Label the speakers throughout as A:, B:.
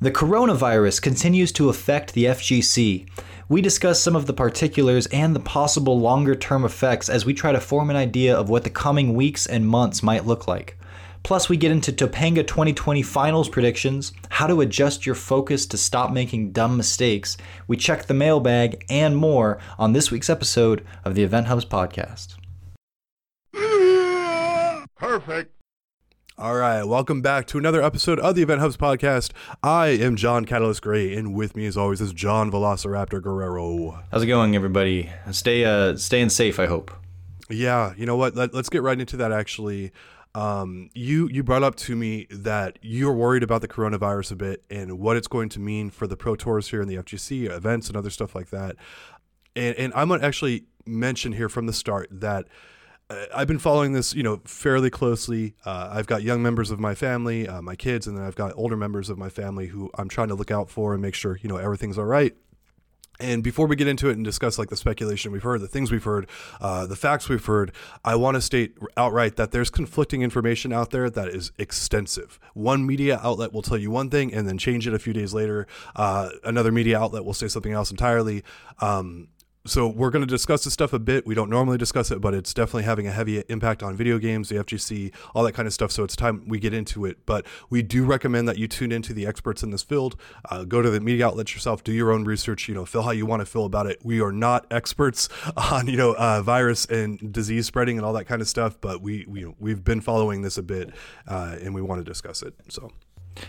A: The coronavirus continues to affect the FGC. We discuss some of the particulars and the possible longer term effects as we try to form an idea of what the coming weeks and months might look like. Plus, we get into Topanga 2020 finals predictions, how to adjust your focus to stop making dumb mistakes. We check the mailbag and more on this week's episode of the Event Hubs podcast.
B: Perfect. All right, welcome back to another episode of the Event Hubs podcast. I am John Catalyst Gray, and with me, as always, is John Velociraptor Guerrero.
A: How's it going, everybody? Stay, uh, staying safe. I hope.
B: Yeah, you know what? Let, us get right into that. Actually, um, you you brought up to me that you're worried about the coronavirus a bit and what it's going to mean for the pro tours here in the FGC events and other stuff like that. And and I'm gonna actually mention here from the start that I've been following this, you know, fairly closely. Uh, I've got young members of my family, uh, my kids, and then I've got older members of my family who I'm trying to look out for and make sure, you know, everything's all right. And before we get into it and discuss like the speculation we've heard, the things we've heard, uh, the facts we've heard, I want to state outright that there's conflicting information out there that is extensive. One media outlet will tell you one thing and then change it a few days later. Uh, another media outlet will say something else entirely. Um, so we're going to discuss this stuff a bit. We don't normally discuss it, but it's definitely having a heavy impact on video games, the FGC, all that kind of stuff. So it's time we get into it. But we do recommend that you tune into the experts in this field. Uh, go to the media outlets yourself, do your own research. You know, feel how you want to feel about it. We are not experts on you know uh, virus and disease spreading and all that kind of stuff, but we we we've been following this a bit, uh, and we want to discuss it. So.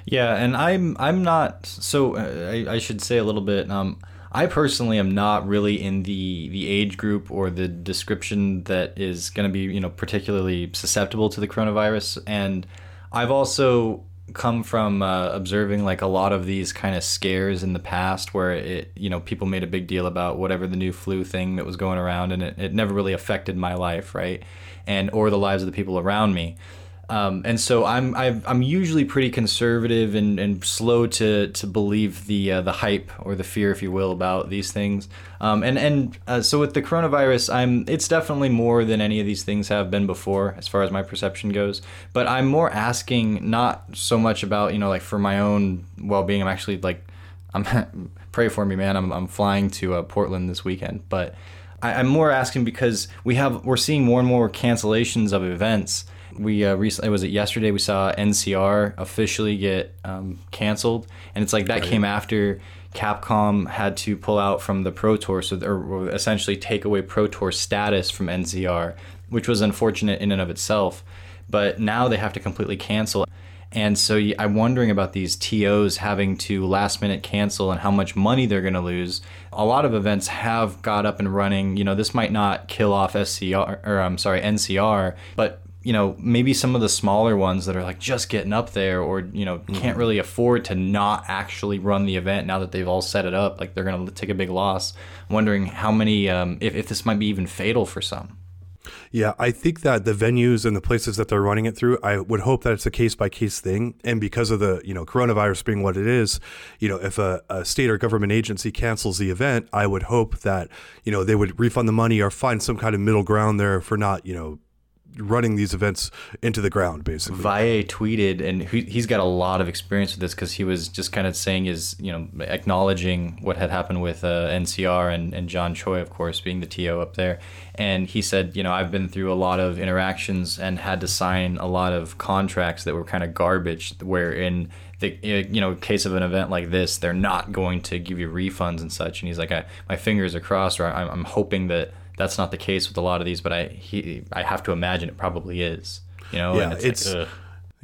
A: Yeah, and I'm I'm not so uh, I, I should say a little bit. Um, I personally am not really in the the age group or the description that is going to be you know particularly susceptible to the coronavirus, and I've also come from uh, observing like a lot of these kind of scares in the past where it you know people made a big deal about whatever the new flu thing that was going around and it, it never really affected my life right? And or the lives of the people around me um, and so I'm i am usually pretty conservative and, and slow to to believe the uh, the hype or the fear, if you will, about these things. Um, and and uh, so with the coronavirus, I'm it's definitely more than any of these things have been before, as far as my perception goes. But I'm more asking not so much about you know like for my own well being. I'm actually like I'm pray for me, man. I'm I'm flying to uh, Portland this weekend, but I, I'm more asking because we have we're seeing more and more cancellations of events we uh, recently was it yesterday we saw NCR officially get um, canceled, and it's like that right. came after Capcom had to pull out from the Pro Tour, so or essentially take away Pro Tour status from NCR, which was unfortunate in and of itself. But now they have to completely cancel. And so I'm wondering about these TOs having to last minute cancel and how much money they're going to lose. A lot of events have got up and running. You know, this might not kill off SCR or I'm sorry, NCR, but you know maybe some of the smaller ones that are like just getting up there or you know mm-hmm. can't really afford to not actually run the event now that they've all set it up like they're going to take a big loss I'm wondering how many um, if, if this might be even fatal for some
B: yeah, I think that the venues and the places that they're running it through, I would hope that it's a case by case thing. And because of the, you know, coronavirus being what it is, you know, if a, a, state or government agency cancels the event, I would hope that, you know, they would refund the money or find some kind of middle ground there for not, you know, running these events into the ground, basically.
A: Valle tweeted, and he's got a lot of experience with this because he was just kind of saying is, you know, acknowledging what had happened with uh, NCR and, and John Choi, of course, being the TO up there. And he said, you know, I've been through a lot of interactions and had to sign a lot of contracts that were kind of garbage, where in the you know case of an event like this, they're not going to give you refunds and such. And he's like, I, my fingers are crossed, or I'm, I'm hoping that that's not the case with a lot of these, but I he I have to imagine it probably is. You know,
B: yeah, it's, it's like,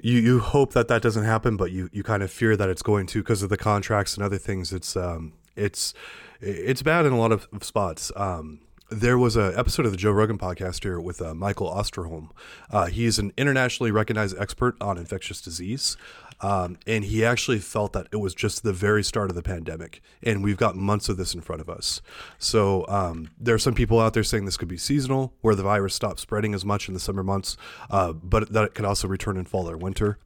B: you you hope that that doesn't happen, but you you kind of fear that it's going to because of the contracts and other things. It's um it's it's bad in a lot of spots. Um, there was an episode of the Joe Rogan podcast here with uh, Michael Osterholm. Uh, he's an internationally recognized expert on infectious disease. Um, and he actually felt that it was just the very start of the pandemic, and we've got months of this in front of us. So um, there are some people out there saying this could be seasonal, where the virus stops spreading as much in the summer months, uh, but that it could also return in fall or winter.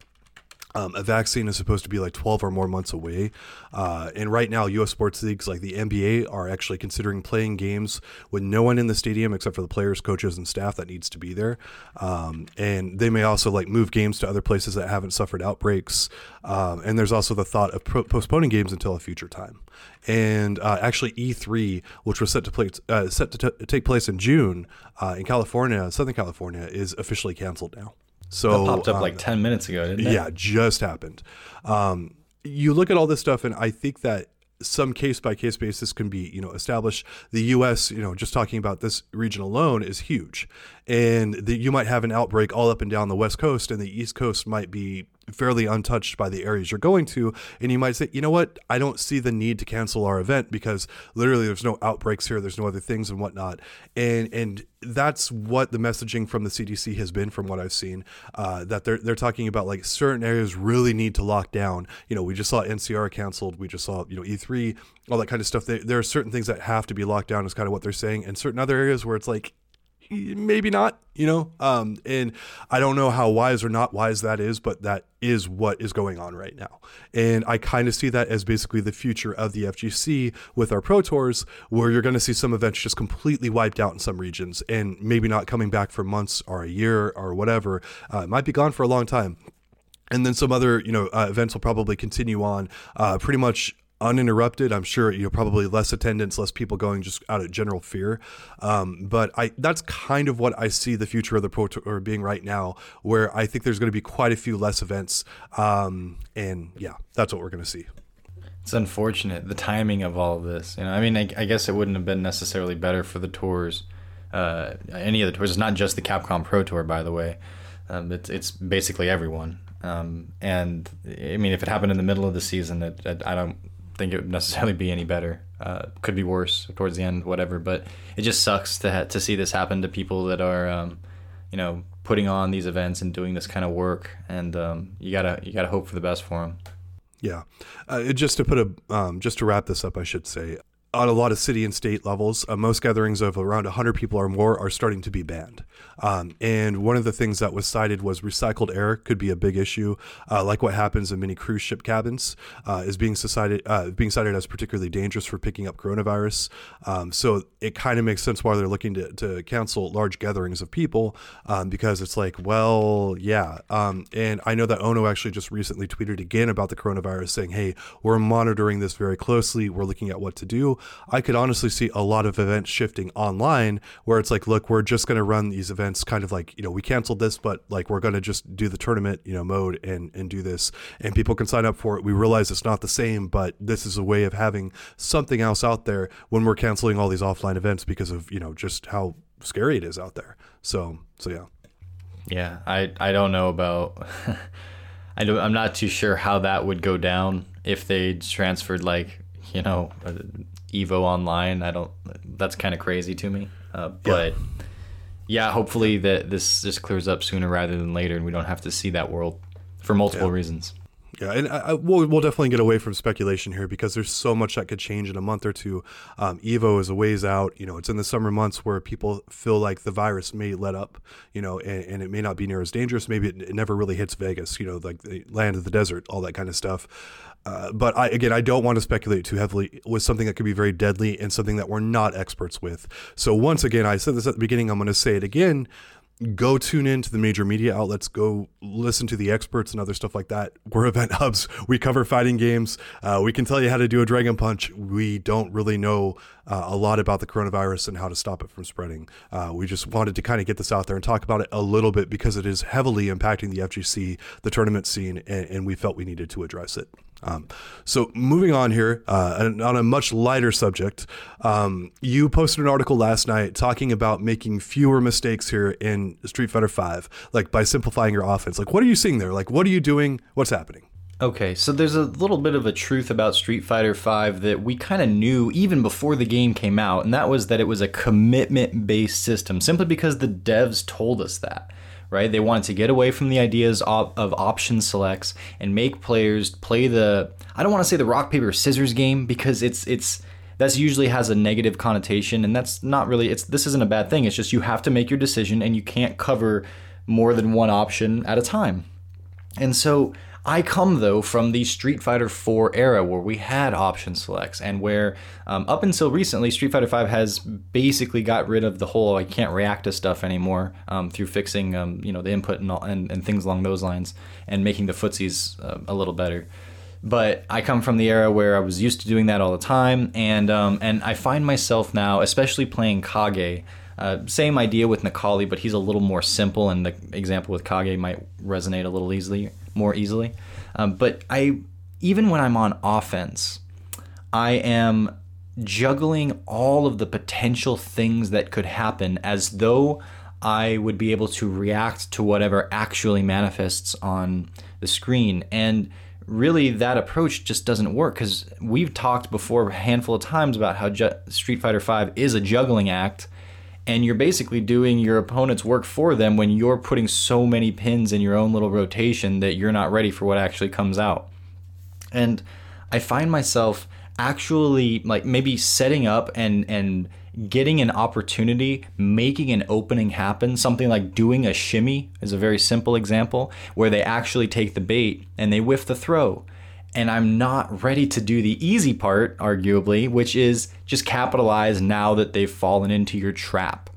B: Um, a vaccine is supposed to be like 12 or more months away. Uh, and right now, U.S. sports leagues like the NBA are actually considering playing games with no one in the stadium except for the players, coaches, and staff that needs to be there. Um, and they may also like move games to other places that haven't suffered outbreaks. Um, and there's also the thought of pro- postponing games until a future time. And uh, actually, E3, which was set to play, uh, set to t- take place in June uh, in California, Southern California, is officially canceled now. So
A: That popped up
B: um,
A: like 10 minutes ago, didn't it?
B: yeah, just happened. Um, you look at all this stuff, and I think that some case by case basis can be, you know, established. The U.S., you know, just talking about this region alone is huge, and that you might have an outbreak all up and down the West Coast, and the East Coast might be fairly untouched by the areas you're going to, and you might say, you know what, I don't see the need to cancel our event because literally there's no outbreaks here, there's no other things and whatnot, and and that's what the messaging from the CDC has been, from what I've seen, uh, that they're they're talking about like certain areas really need to lock down. You know, we just saw NCR canceled, we just saw you know E3, all that kind of stuff. They, there are certain things that have to be locked down, is kind of what they're saying, and certain other areas where it's like maybe not you know um, and i don't know how wise or not wise that is but that is what is going on right now. And i kind of see that as basically the future of the fgc with our pro tours where you're going to see some events just completely wiped out in some regions and maybe not coming back for months or a year or whatever. Uh, it might be gone for a long time. And then some other you know uh, events will probably continue on uh, pretty much uninterrupted. I'm sure you know probably less attendance, less people going just out of general fear. Um, but I that's kind of what I see the future of the pro tour being right now, where I think there's going to be quite a few less events. Um, and yeah, that's what we're going to see.
A: It's unfortunate the timing of all of this. You know, I mean, I, I guess it wouldn't have been necessarily better for the tours, uh, any of the tours. It's not just the Capcom Pro Tour, by the way. Um, it's it's basically everyone. Um, and I mean, if it happened in the middle of the season, it, it, I don't think it would necessarily be any better. Uh, could be worse towards the end, whatever. But it just sucks to ha- to see this happen to people that are, um, you know, putting on these events and doing this kind of work. And um, you gotta you gotta hope for the best for them.
B: Yeah, uh, just to put a um, just to wrap this up, I should say. On a lot of city and state levels, uh, most gatherings of around 100 people or more are starting to be banned. Um, and one of the things that was cited was recycled air could be a big issue, uh, like what happens in many cruise ship cabins, uh, is being cited uh, being cited as particularly dangerous for picking up coronavirus. Um, so it kind of makes sense why they're looking to, to cancel large gatherings of people um, because it's like, well, yeah. Um, and I know that Ono actually just recently tweeted again about the coronavirus, saying, "Hey, we're monitoring this very closely. We're looking at what to do." I could honestly see a lot of events shifting online, where it's like, look, we're just going to run these events kind of like you know we canceled this but like we're going to just do the tournament you know mode and and do this and people can sign up for it we realize it's not the same but this is a way of having something else out there when we're canceling all these offline events because of you know just how scary it is out there so so yeah
A: Yeah, I I don't know about. I don't. I'm not too sure how that would go down if they transferred like you know uh, Evo online. I don't. That's kind of crazy to me. Uh, but yeah. Hopefully that this just clears up sooner rather than later, and we don't have to see that world for multiple
B: Yeah.
A: reasons.
B: Yeah, and I, I, we'll, we'll definitely get away from speculation here because there's so much that could change in a month or two. Um, Evo is a ways out. You know, it's in the summer months where people feel like the virus may let up, you know, and, and it may not be near as dangerous. Maybe it, it never really hits Vegas, you know, like the land of the desert, all that kind of stuff. Uh, but I, again, I don't want to speculate too heavily with something that could be very deadly and something that we're not experts with. So once again, I said this at the beginning, I'm going to say it again. Go tune in to the major media outlets. Go listen to the experts and other stuff like that. We're event hubs. We cover fighting games. Uh, we can tell you how to do a dragon punch. We don't really know uh, a lot about the coronavirus and how to stop it from spreading. Uh, we just wanted to kind of get this out there and talk about it a little bit because it is heavily impacting the fgc the tournament scene and, and we felt we needed to address it um, so moving on here uh, on a much lighter subject, um, you posted an article last night talking about making fewer mistakes here in Street Fighter Five, like by simplifying your offense. Like, what are you seeing there? Like, what are you doing? What's happening?
A: Okay, so there's a little bit of a truth about Street Fighter V that we kind of knew even before the game came out, and that was that it was a commitment based system, simply because the devs told us that, right? They wanted to get away from the ideas of, of option selects and make players play the, I don't want to say the rock, paper, scissors game because it's, it's, that's usually has a negative connotation and that's not really it's this isn't a bad thing it's just you have to make your decision and you can't cover more than one option at a time and so I come though from the Street Fighter 4 era where we had option selects and where um, up until recently Street Fighter 5 has basically got rid of the whole I can't react to stuff anymore um, through fixing um, you know the input and, all, and, and things along those lines and making the footsies uh, a little better. But I come from the era where I was used to doing that all the time, and um, and I find myself now, especially playing Kage. Uh, same idea with Necalli, but he's a little more simple, and the example with Kage might resonate a little easily, more easily. Um, but I, even when I'm on offense, I am juggling all of the potential things that could happen as though I would be able to react to whatever actually manifests on the screen. And really that approach just doesn't work because we've talked before a handful of times about how Ju- Street Fighter V is a juggling act and you're basically doing your opponent's work for them when you're putting so many pins in your own little rotation that you're not ready for what actually comes out. And I find myself actually like maybe setting up and and getting an opportunity, making an opening happen, something like doing a shimmy is a very simple example where they actually take the bait and they whiff the throw. And I'm not ready to do the easy part, arguably, which is just capitalize now that they've fallen into your trap.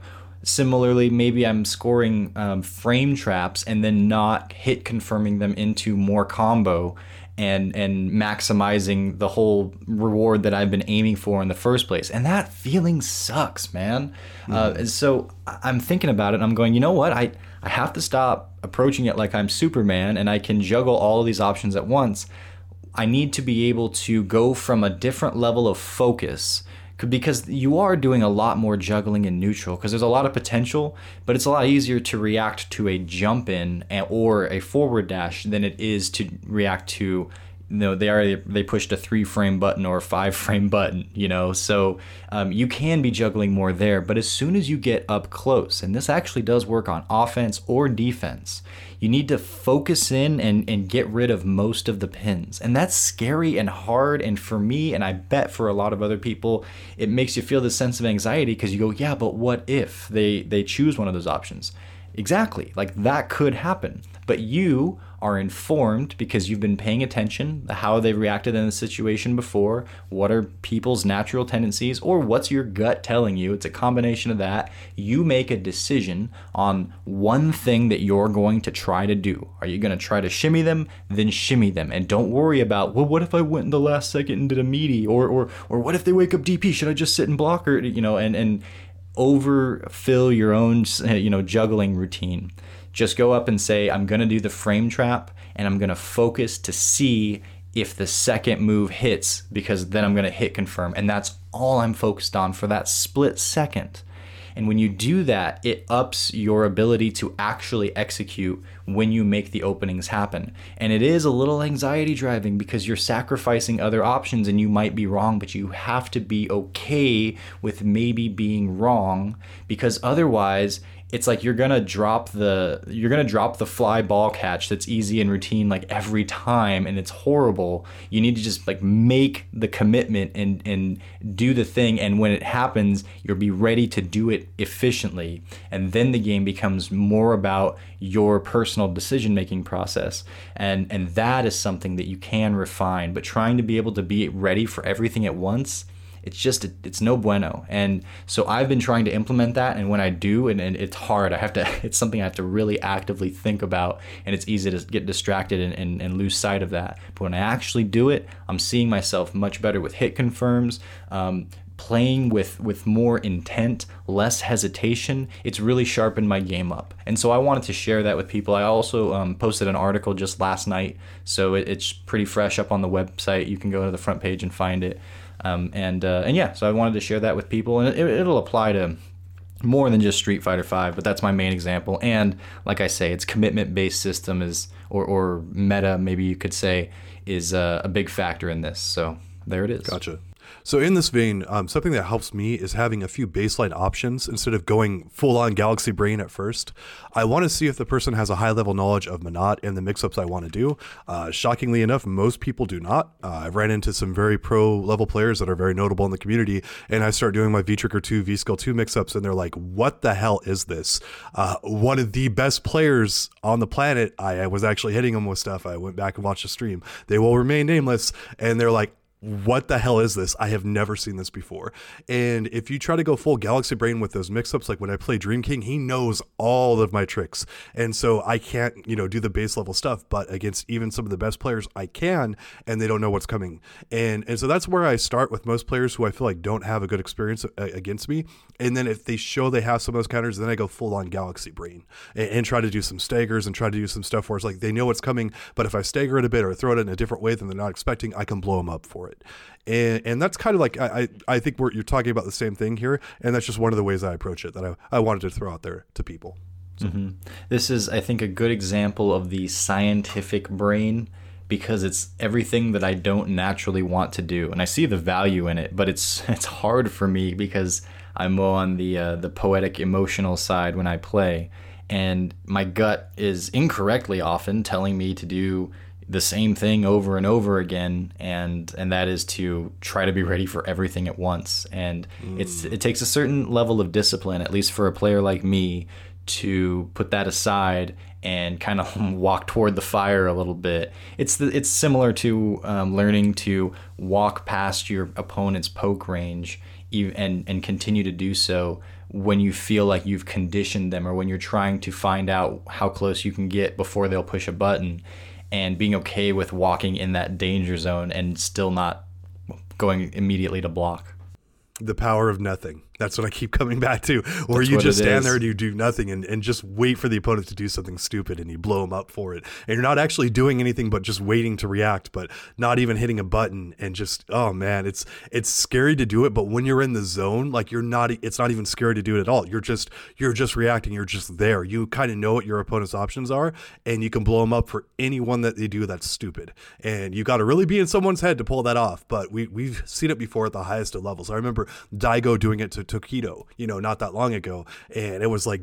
A: Similarly, maybe I'm scoring um, frame traps and then not hit confirming them into more combo and and maximizing the whole reward that I've been aiming for in the first place. And that feeling sucks, man. Mm. Uh, so I'm thinking about it. I'm going, you know what? I I have to stop approaching it like I'm Superman and I can juggle all of these options at once. I need to be able to go from a different level of focus because you are doing a lot more juggling in neutral because there's a lot of potential, but it's a lot easier to react to a jump in or a forward dash than it is to react to you know they already they pushed a three frame button or a five frame button you know? So um, you can be juggling more there but as soon as you get up close and this actually does work on offense or defense you need to focus in and, and get rid of most of the pins. And that's scary and hard. And for me and i bet for a lot of other people it makes you feel this sense of anxiety because you go yeah but what if they they choose one of those options? Exactly. Like that could happen. But you are informed because you've been paying attention how they reacted in the situation before what are people's natural tendencies or what's your gut telling you. It's a combination of that. You make a decision on one thing that you're going to try to do. Are you going to try to shimmy them? Then shimmy them. And don't worry about well what if i went in the last second and did a meaty? Or or or what if they wake up dp should i just sit and block or you know and and overfill your own you know juggling routine just go up and say, I'm going to do the frame trap and I'm going to focus to see if the second move hits because then I'm going to hit confirm. And that's all I'm focused on for that split second. And when you do that, it ups your ability to actually execute when you make the openings happen. And it is a little anxiety driving because you're sacrificing other options and you might be wrong, but you have to be okay with maybe being wrong because otherwise it's like you're gonna drop the you're gonna drop the fly ball catch that's easy and routine like every time and it's horrible. You need to just like make the commitment and and do the thing and when it happens you'll be ready to do it efficiently. And then the game becomes more about your personal decision making process. And and that is something that you can refine but trying to be able to be ready for everything at once it's just it's no bueno and so i've been trying to implement that and when i do and, and it's hard i have to it's something i have to really actively think about and it's easy to get distracted and, and, and lose sight of that but when i actually do it i'm seeing myself much better with hit confirms um, playing with with more intent, less hesitation, it's really sharpened my game up. And so I wanted to share that with people. I also um, posted an article just last night, so it, it's pretty fresh up on the website. You can go to the front page and find it. Um, and uh, and yeah, so I wanted to share that with people, and it, it'll apply to more than just Street Fighter Five, but that's my main example. And like I say, its commitment based system is, or, or meta, maybe you could say, is uh, a big factor in this. So there it is.
B: Gotcha. So in this vein, um, something that helps me is having a few baseline options instead of going full on Galaxy Brain at first. I want to see if the person has a high level knowledge of Menat and the mix ups I want to do. Uh, shockingly enough, most people do not. Uh, I've ran into some very pro level players that are very notable in the community, and I start doing my V Trigger 2, V Skill 2 mix ups, and they're like, what the hell is this? Uh, one of the best players on the planet, I, I was actually hitting them with stuff. I went back and watched the stream. They will remain nameless, and they're like, what the hell is this? I have never seen this before. And if you try to go full Galaxy Brain with those mix ups, like when I play Dream King, he knows all of my tricks. And so I can't, you know, do the base level stuff, but against even some of the best players, I can, and they don't know what's coming. And and so that's where I start with most players who I feel like don't have a good experience uh, against me. And then if they show they have some of those counters, then I go full on Galaxy Brain and, and try to do some staggers and try to do some stuff where it's like they know what's coming, but if I stagger it a bit or throw it in a different way than they're not expecting, I can blow them up for it it. And, and that's kind of like I, I think we're, you're talking about the same thing here, and that's just one of the ways I approach it that I, I wanted to throw out there to people.
A: So. Mm-hmm. This is, I think, a good example of the scientific brain because it's everything that I don't naturally want to do, and I see the value in it. But it's it's hard for me because I'm more on the uh, the poetic, emotional side when I play, and my gut is incorrectly often telling me to do the same thing over and over again and and that is to try to be ready for everything at once and mm. it's it takes a certain level of discipline at least for a player like me to put that aside and kind of walk toward the fire a little bit. It's the, it's similar to um, learning to walk past your opponent's poke range and and continue to do so when you feel like you've conditioned them or when you're trying to find out how close you can get before they'll push a button and being okay with walking in that danger zone and still not going immediately to block.
B: The power of nothing. That's what I keep coming back to. Where That's you just stand is. there and you do nothing and, and just wait for the opponent to do something stupid and you blow them up for it. And you're not actually doing anything but just waiting to react, but not even hitting a button and just oh man, it's it's scary to do it, but when you're in the zone, like you're not it's not even scary to do it at all. You're just you're just reacting, you're just there. You kind of know what your opponent's options are and you can blow them up for anyone that they do that's stupid. And you got to really be in someone's head to pull that off, but we we've seen it before at the highest of levels. I remember Daigo doing it to Tokido, you know, not that long ago. And it was like,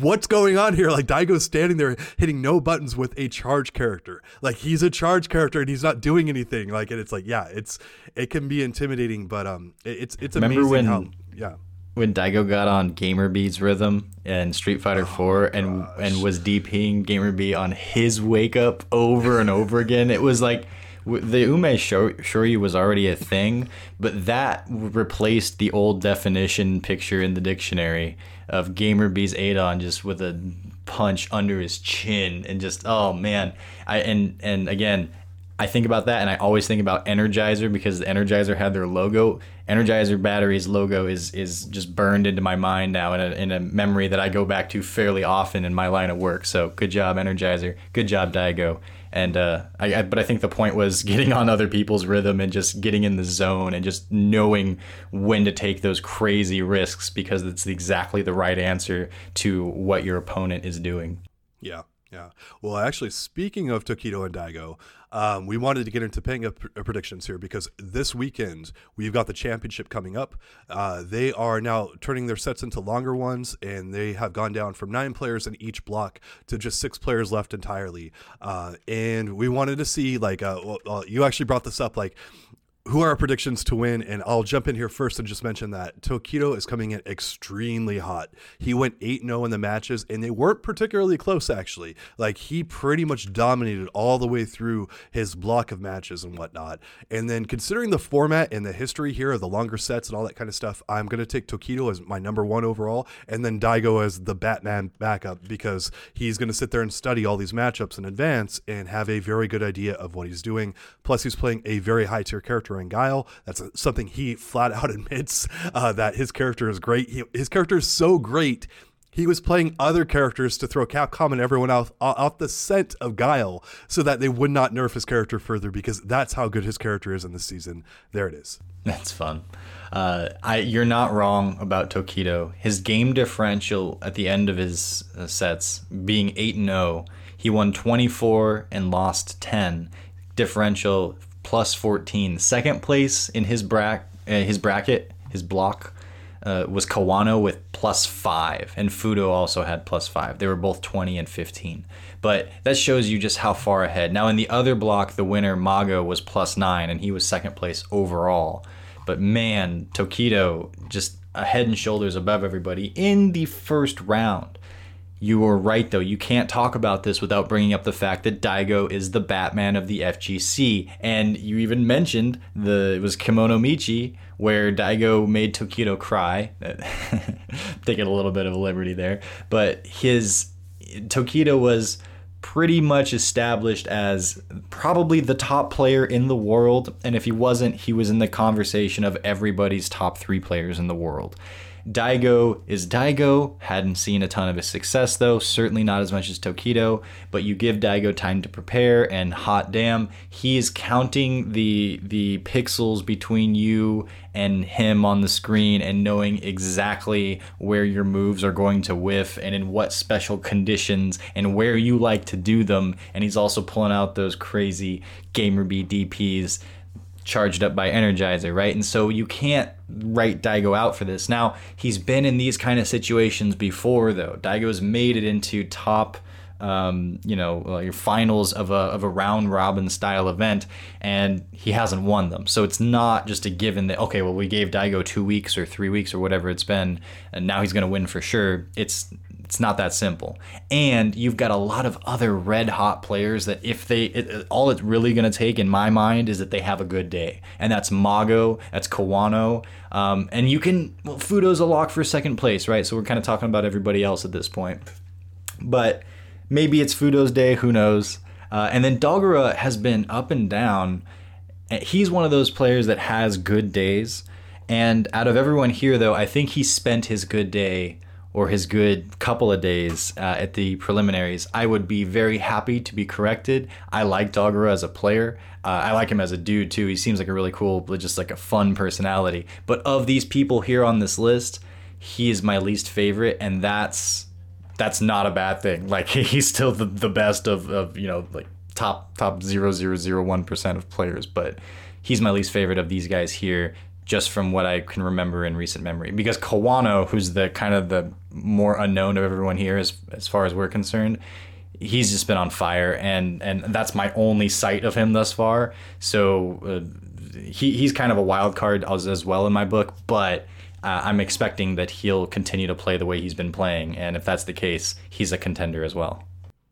B: what's going on here? Like Daigo's standing there hitting no buttons with a charge character. Like he's a charge character and he's not doing anything. Like, and it's like, yeah, it's, it can be intimidating, but, um, it's, it's
A: Remember
B: amazing
A: when,
B: how, yeah.
A: When Daigo got on GamerBee's rhythm and Street Fighter oh, 4 and gosh. and was DPing GamerBee on his wake up over and over again, it was like the ume shoryu was already a thing, but that replaced the old definition picture in the dictionary of GamerBee's Adon just with a punch under his chin and just oh man, I and and again. I think about that and I always think about Energizer because the Energizer had their logo. Energizer Batteries logo is is just burned into my mind now in a, in a memory that I go back to fairly often in my line of work. So good job, Energizer. Good job, Daigo and uh, I, I, but I think the point was getting on other people's rhythm and just getting in the zone and just knowing when to take those crazy risks because it's exactly the right answer to what your opponent is doing.
B: Yeah, yeah. Well, actually, speaking of Tokido and Daigo, um, we wanted to get into Topanga predictions here because this weekend we've got the championship coming up. Uh, they are now turning their sets into longer ones, and they have gone down from nine players in each block to just six players left entirely. Uh, and we wanted to see, like, uh, well, you actually brought this up, like, who are our predictions to win? And I'll jump in here first and just mention that Tokido is coming in extremely hot. He went 8 0 in the matches, and they weren't particularly close, actually. Like, he pretty much dominated all the way through his block of matches and whatnot. And then, considering the format and the history here of the longer sets and all that kind of stuff, I'm going to take Tokido as my number one overall, and then Daigo as the Batman backup because he's going to sit there and study all these matchups in advance and have a very good idea of what he's doing. Plus, he's playing a very high tier character character in Guile. That's something he flat out admits uh, that his character is great. He, his character is so great. He was playing other characters to throw Capcom and everyone else off the scent of Guile so that they would not nerf his character further because that's how good his character is in this season. There it is.
A: That's fun. Uh, I you're not wrong about Tokido. His game differential at the end of his uh, sets being 8 0, he won 24 and lost 10. Differential plus 14. Second place in his bracket uh, his bracket, his block uh, was Kawano with plus five, and Fudo also had plus five. They were both 20 and 15. But that shows you just how far ahead. Now, in the other block, the winner, Mago, was plus nine, and he was second place overall. But man, Tokido just a head and shoulders above everybody in the first round. You were right, though. You can't talk about this without bringing up the fact that Daigo is the Batman of the FGC. And you even mentioned the it was Kemonomichi, where Daigo made Tokido cry. Taking a little bit of a liberty there. But his Tokido was pretty much established as probably the top player in the world. And if he wasn't, he was in the conversation of everybody's top three players in the world. Daigo is Daigo. Hadn't seen a ton of his success though, certainly not as much as Tokido, but you give Daigo time to prepare and hot damn, he is counting the the pixels between you and him on the screen and knowing exactly where your moves are going to whiff and in what special conditions and where you like to do them. And he's also pulling out those crazy gamer DPs charged up by Energizer, right? And so you can't write Daigo out for this. Now, he's been in these kind of situations before, though. Daigo's made it into top. Um, you know, like finals of a, of a round robin style event, and he hasn't won them. So it's not just a given that, okay, well, we gave Daigo two weeks or three weeks or whatever it's been, and now he's going to win for sure. It's it's not that simple. And you've got a lot of other red hot players that if they, it, all it's really going to take in my mind is that they have a good day. And that's Mago, that's Kawano. Um, and you can, well, Fudo's a lock for second place, right? So we're kind of talking about everybody else at this point. But maybe it's Fudo's day, who knows? Uh, and then Dogura has been up and down. He's one of those players that has good days. And out of everyone here, though, I think he spent his good day or his good couple of days uh, at the preliminaries, I would be very happy to be corrected. I like Dogura as a player. Uh, I like him as a dude too. He seems like a really cool, just like a fun personality. But of these people here on this list, he is my least favorite, and that's that's not a bad thing. Like he's still the, the best of, of you know like top top zero zero zero one percent of players, but he's my least favorite of these guys here just from what I can remember in recent memory. Because Kawano, who's the kind of the more unknown of everyone here as as far as we're concerned, he's just been on fire, and and that's my only sight of him thus far. So uh, he he's kind of a wild card as, as well in my book, but. Uh, I'm expecting that he'll continue to play the way he's been playing, and if that's the case, he's a contender as well.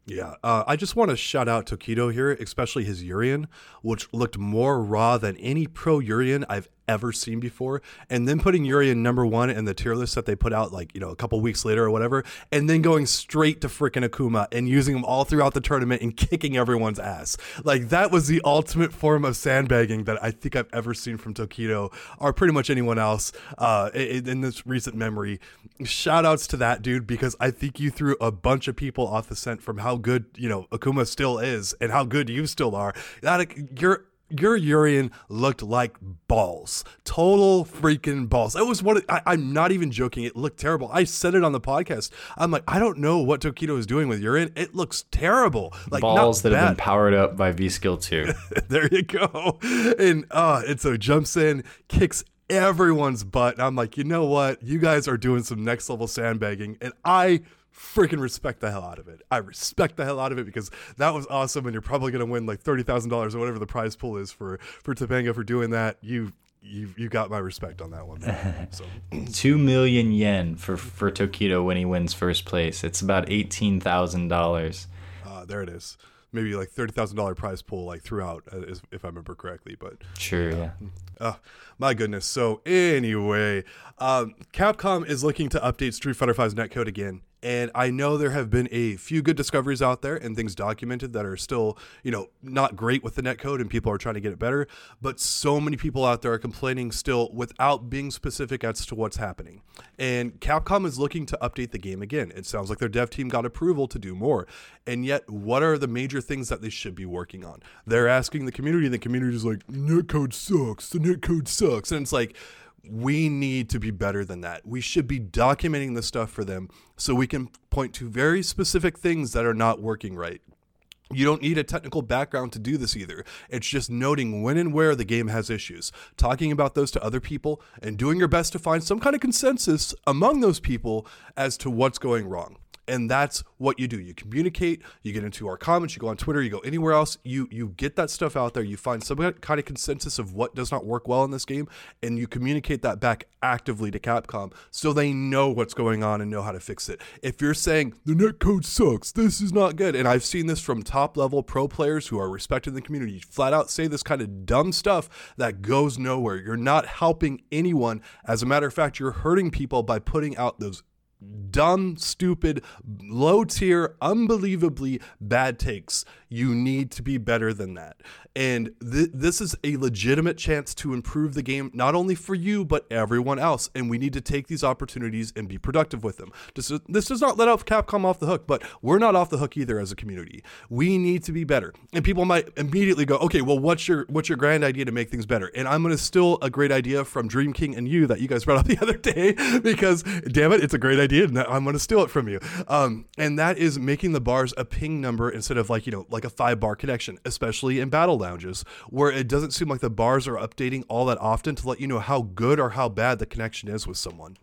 B: Yeah, uh, I just want to shout out Tokido here, especially his Urien, which looked more raw than any pro Urien I've ever seen before. And then putting Yuri Urien number one in the tier list that they put out like, you know, a couple weeks later or whatever, and then going straight to freaking Akuma and using them all throughout the tournament and kicking everyone's ass. Like that was the ultimate form of sandbagging that I think I've ever seen from Tokido or pretty much anyone else uh, in, in this recent memory. Shout outs to that dude because I think you threw a bunch of people off the scent from how good, you know, Akuma still is and how good you still are. That you're your Urien looked like balls, total freaking balls. It was what I, am not even joking. It looked terrible. I said it on the podcast. I'm like, I don't know what Tokido is doing with Urien. It looks terrible. Like
A: balls that bad. have been powered up by V Skill two.
B: there you go. And uh, and so jumps in, kicks everyone's butt. And I'm like, you know what? You guys are doing some next level sandbagging, and I freaking respect the hell out of it. I respect the hell out of it because that was awesome, and you're probably going to win like thirty thousand dollars or whatever the prize pool is for for Topanga for doing that. You you you got my respect on that one.
A: So two million yen for for Tokido when he wins first place. It's about eighteen thousand uh, dollars.
B: There it is. Maybe like thirty thousand dollar prize pool like throughout, uh, if I remember correctly. But
A: sure, yeah.
B: Uh, my goodness. So anyway, um, Capcom is looking to update Street Fighter V's netcode again. And I know there have been a few good discoveries out there and things documented that are still, you know, not great with the netcode and people are trying to get it better. But so many people out there are complaining still without being specific as to what's happening. And Capcom is looking to update the game again. It sounds like their dev team got approval to do more. And yet, what are the major things that they should be working on? They're asking the community, and the community is like, netcode sucks. The netcode sucks. And it's like, we need to be better than that. We should be documenting this stuff for them so we can point to very specific things that are not working right. You don't need a technical background to do this either. It's just noting when and where the game has issues, talking about those to other people, and doing your best to find some kind of consensus among those people as to what's going wrong and that's what you do. You communicate you get into our comments you go on twitter you go anywhere else you you get that stuff out there you find some kind of consensus of what does not work well in this game and you communicate that back actively to capcom so they know what's going on and know how to fix it. If you're saying the netcode sucks this is not good and i've seen this from top level pro players who are respected in the community flat out say this kind of dumb stuff that goes nowhere. You're not helping anyone. As a matter of fact you're hurting people by putting out those dumb, stupid, low tier, unbelievably bad takes. You need to be better than that. And th- this is a legitimate chance to improve the game, not only for you, but everyone else. And we need to take these opportunities and be productive with them. This, is, this does not let off Capcom off the hook, but we're not off the hook either as a community. We need to be better. And people might immediately go, okay, well, what's your what's your grand idea to make things better? And I'm going to steal a great idea from Dream King and you that you guys brought up the other day because, damn it, it's a great idea. And I'm going to steal it from you. Um, and that is making the bars a ping number instead of like, you know, like a five bar connection, especially in battle lounges where it doesn't seem like the bars are updating all that often to let you know how good or how bad the connection is with someone.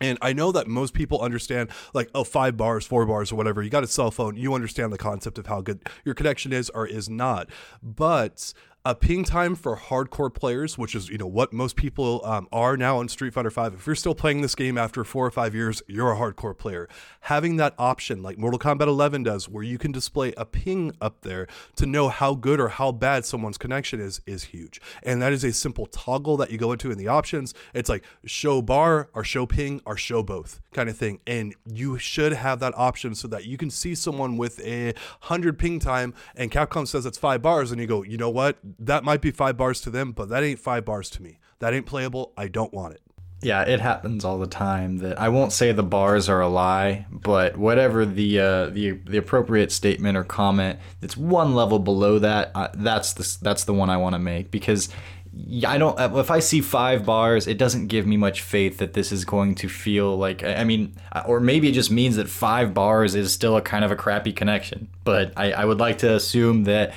B: And I know that most people understand, like, oh, five bars, four bars, or whatever. You got a cell phone, you understand the concept of how good your connection is or is not. But a ping time for hardcore players, which is you know what most people um, are now on Street Fighter Five. If you're still playing this game after four or five years, you're a hardcore player. Having that option, like Mortal Kombat 11 does, where you can display a ping up there to know how good or how bad someone's connection is, is huge. And that is a simple toggle that you go into in the options. It's like show bar or show ping or show both kind of thing. And you should have that option so that you can see someone with a hundred ping time, and Capcom says it's five bars, and you go, you know what? That might be five bars to them, but that ain't five bars to me. That ain't playable. I don't want it.
A: Yeah, it happens all the time. That I won't say the bars are a lie, but whatever the uh, the the appropriate statement or comment that's one level below that, uh, that's the that's the one I want to make because I don't. If I see five bars, it doesn't give me much faith that this is going to feel like. I mean, or maybe it just means that five bars is still a kind of a crappy connection. But I, I would like to assume that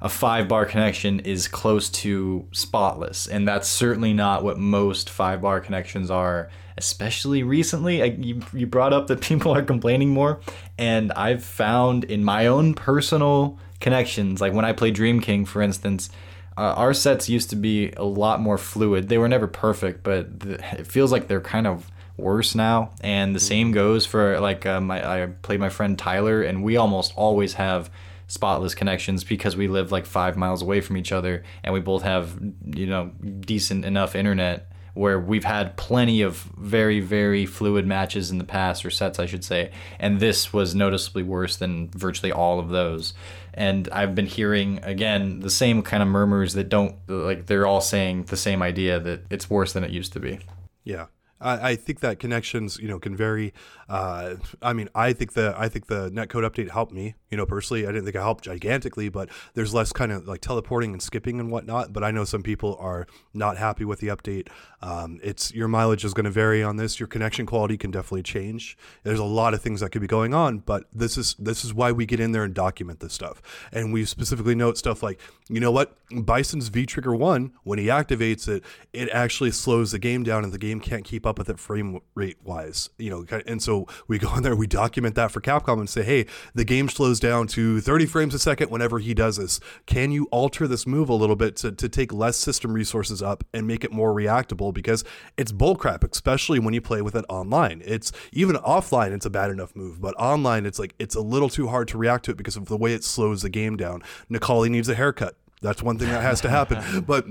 A: a five bar connection is close to spotless, and that's certainly not what most five bar connections are. Especially recently, I, you, you brought up that people are complaining more, and I've found in my own personal connections, like when I play Dream King, for instance, uh, our sets used to be a lot more fluid. They were never perfect, but the, it feels like they're kind of worse now. And the same goes for like uh, my I played my friend Tyler, and we almost always have spotless connections because we live like five miles away from each other and we both have you know decent enough internet where we've had plenty of very very fluid matches in the past or sets I should say. And this was noticeably worse than virtually all of those. And I've been hearing again the same kind of murmurs that don't like they're all saying the same idea that it's worse than it used to be.
B: Yeah. I, I think that connections, you know, can vary. Uh, I mean, I think the I think the netcode update helped me. You know, personally, I didn't think it helped gigantically, but there's less kind of like teleporting and skipping and whatnot. But I know some people are not happy with the update. Um, it's your mileage is going to vary on this. Your connection quality can definitely change. There's a lot of things that could be going on, but this is this is why we get in there and document this stuff. And we specifically note stuff like, you know what, Bison's V Trigger One, when he activates it, it actually slows the game down, and the game can't keep up with it frame rate wise. You know, and so we go in there, we document that for Capcom and say, hey, the game slows down to 30 frames a second whenever he does this. Can you alter this move a little bit to, to take less system resources up and make it more reactable? Because it's bullcrap, especially when you play with it online. It's even offline, it's a bad enough move, but online, it's like it's a little too hard to react to it because of the way it slows the game down. Necalli needs a haircut. That's one thing that has to happen. but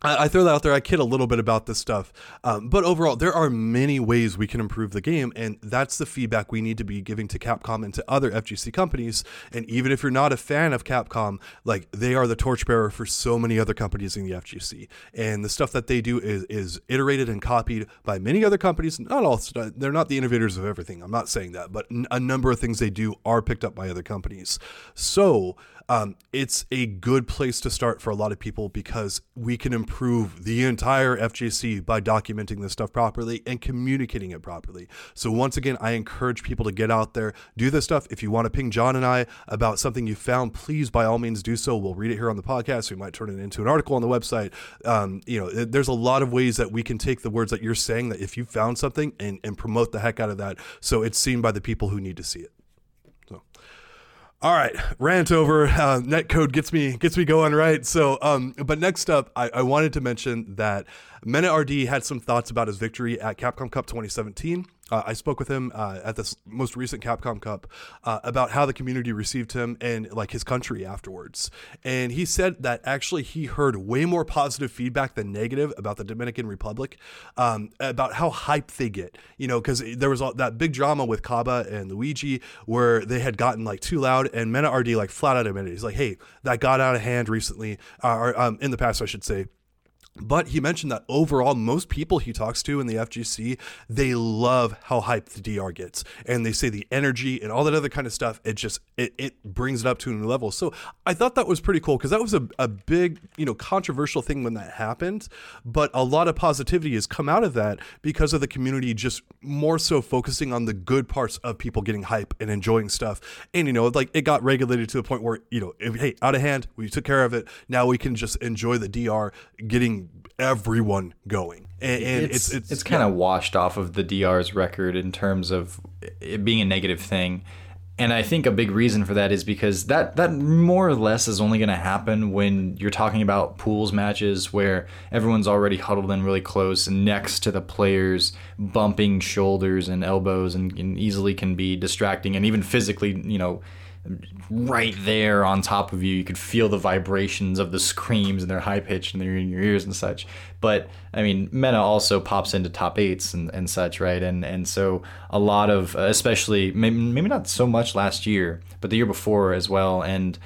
B: I, throw that out there. I kid a little bit about this stuff, um, but overall, there are many ways we can improve the game, and that's the feedback we need to be giving to Capcom and to other FGC companies. And even if you're not a fan of Capcom, like they are the torchbearer for so many other companies in the FGC, and the stuff that they do is is iterated and copied by many other companies. Not all, they're not the innovators of everything. I'm not saying that, but a number of things they do are picked up by other companies. So um, it's a good place to start for a lot of people because we can improve the entire FGC by documenting this stuff properly and communicating it properly. So once again, I encourage people to get out there, do this stuff. If you want to ping John and I about something you found, please by all means do so. We'll read it here on the podcast. We might turn it into an article on the website. Um, you know, there's a lot of ways that we can take the words that you're saying that if you found something and, and promote the heck out of that so it's seen by the people who need to see it. All right, rant over. Uh, netcode gets me gets me going right. So, um, but next up, I, I wanted to mention that Mena RD had some thoughts about his victory at Capcom Cup 2017. Uh, I spoke with him uh, at this most recent Capcom Cup uh, about how the community received him and like his country afterwards. And he said that actually he heard way more positive feedback than negative about the Dominican Republic, um, about how hyped they get. You know, because there was all, that big drama with Kaba and Luigi where they had gotten like too loud, and Mena RD like flat out admitted he's like, "Hey, that got out of hand recently, uh, or um, in the past, I should say." But he mentioned that overall, most people he talks to in the FGC, they love how hyped the DR gets, and they say the energy and all that other kind of stuff. It just it, it brings it up to a new level. So I thought that was pretty cool because that was a, a big you know controversial thing when that happened, but a lot of positivity has come out of that because of the community just more so focusing on the good parts of people getting hype and enjoying stuff, and you know like it got regulated to the point where you know if, hey out of hand we took care of it now we can just enjoy the DR getting everyone going. And, and
A: it's, it's, it's, it's kind of washed off of the DR's record in terms of it being a negative thing. And I think a big reason for that is because that that more or less is only going to happen when you're talking about pools matches where everyone's already huddled in really close next to the players, bumping shoulders and elbows, and, and easily can be distracting and even physically, you know, right there on top of you. You could feel the vibrations of the screams and they're high pitched and they're in your ears and such. But I mean, Mena also pops into top eights and, and such, right? And and so a lot of, especially maybe, maybe not so much last year, but the year before as well. And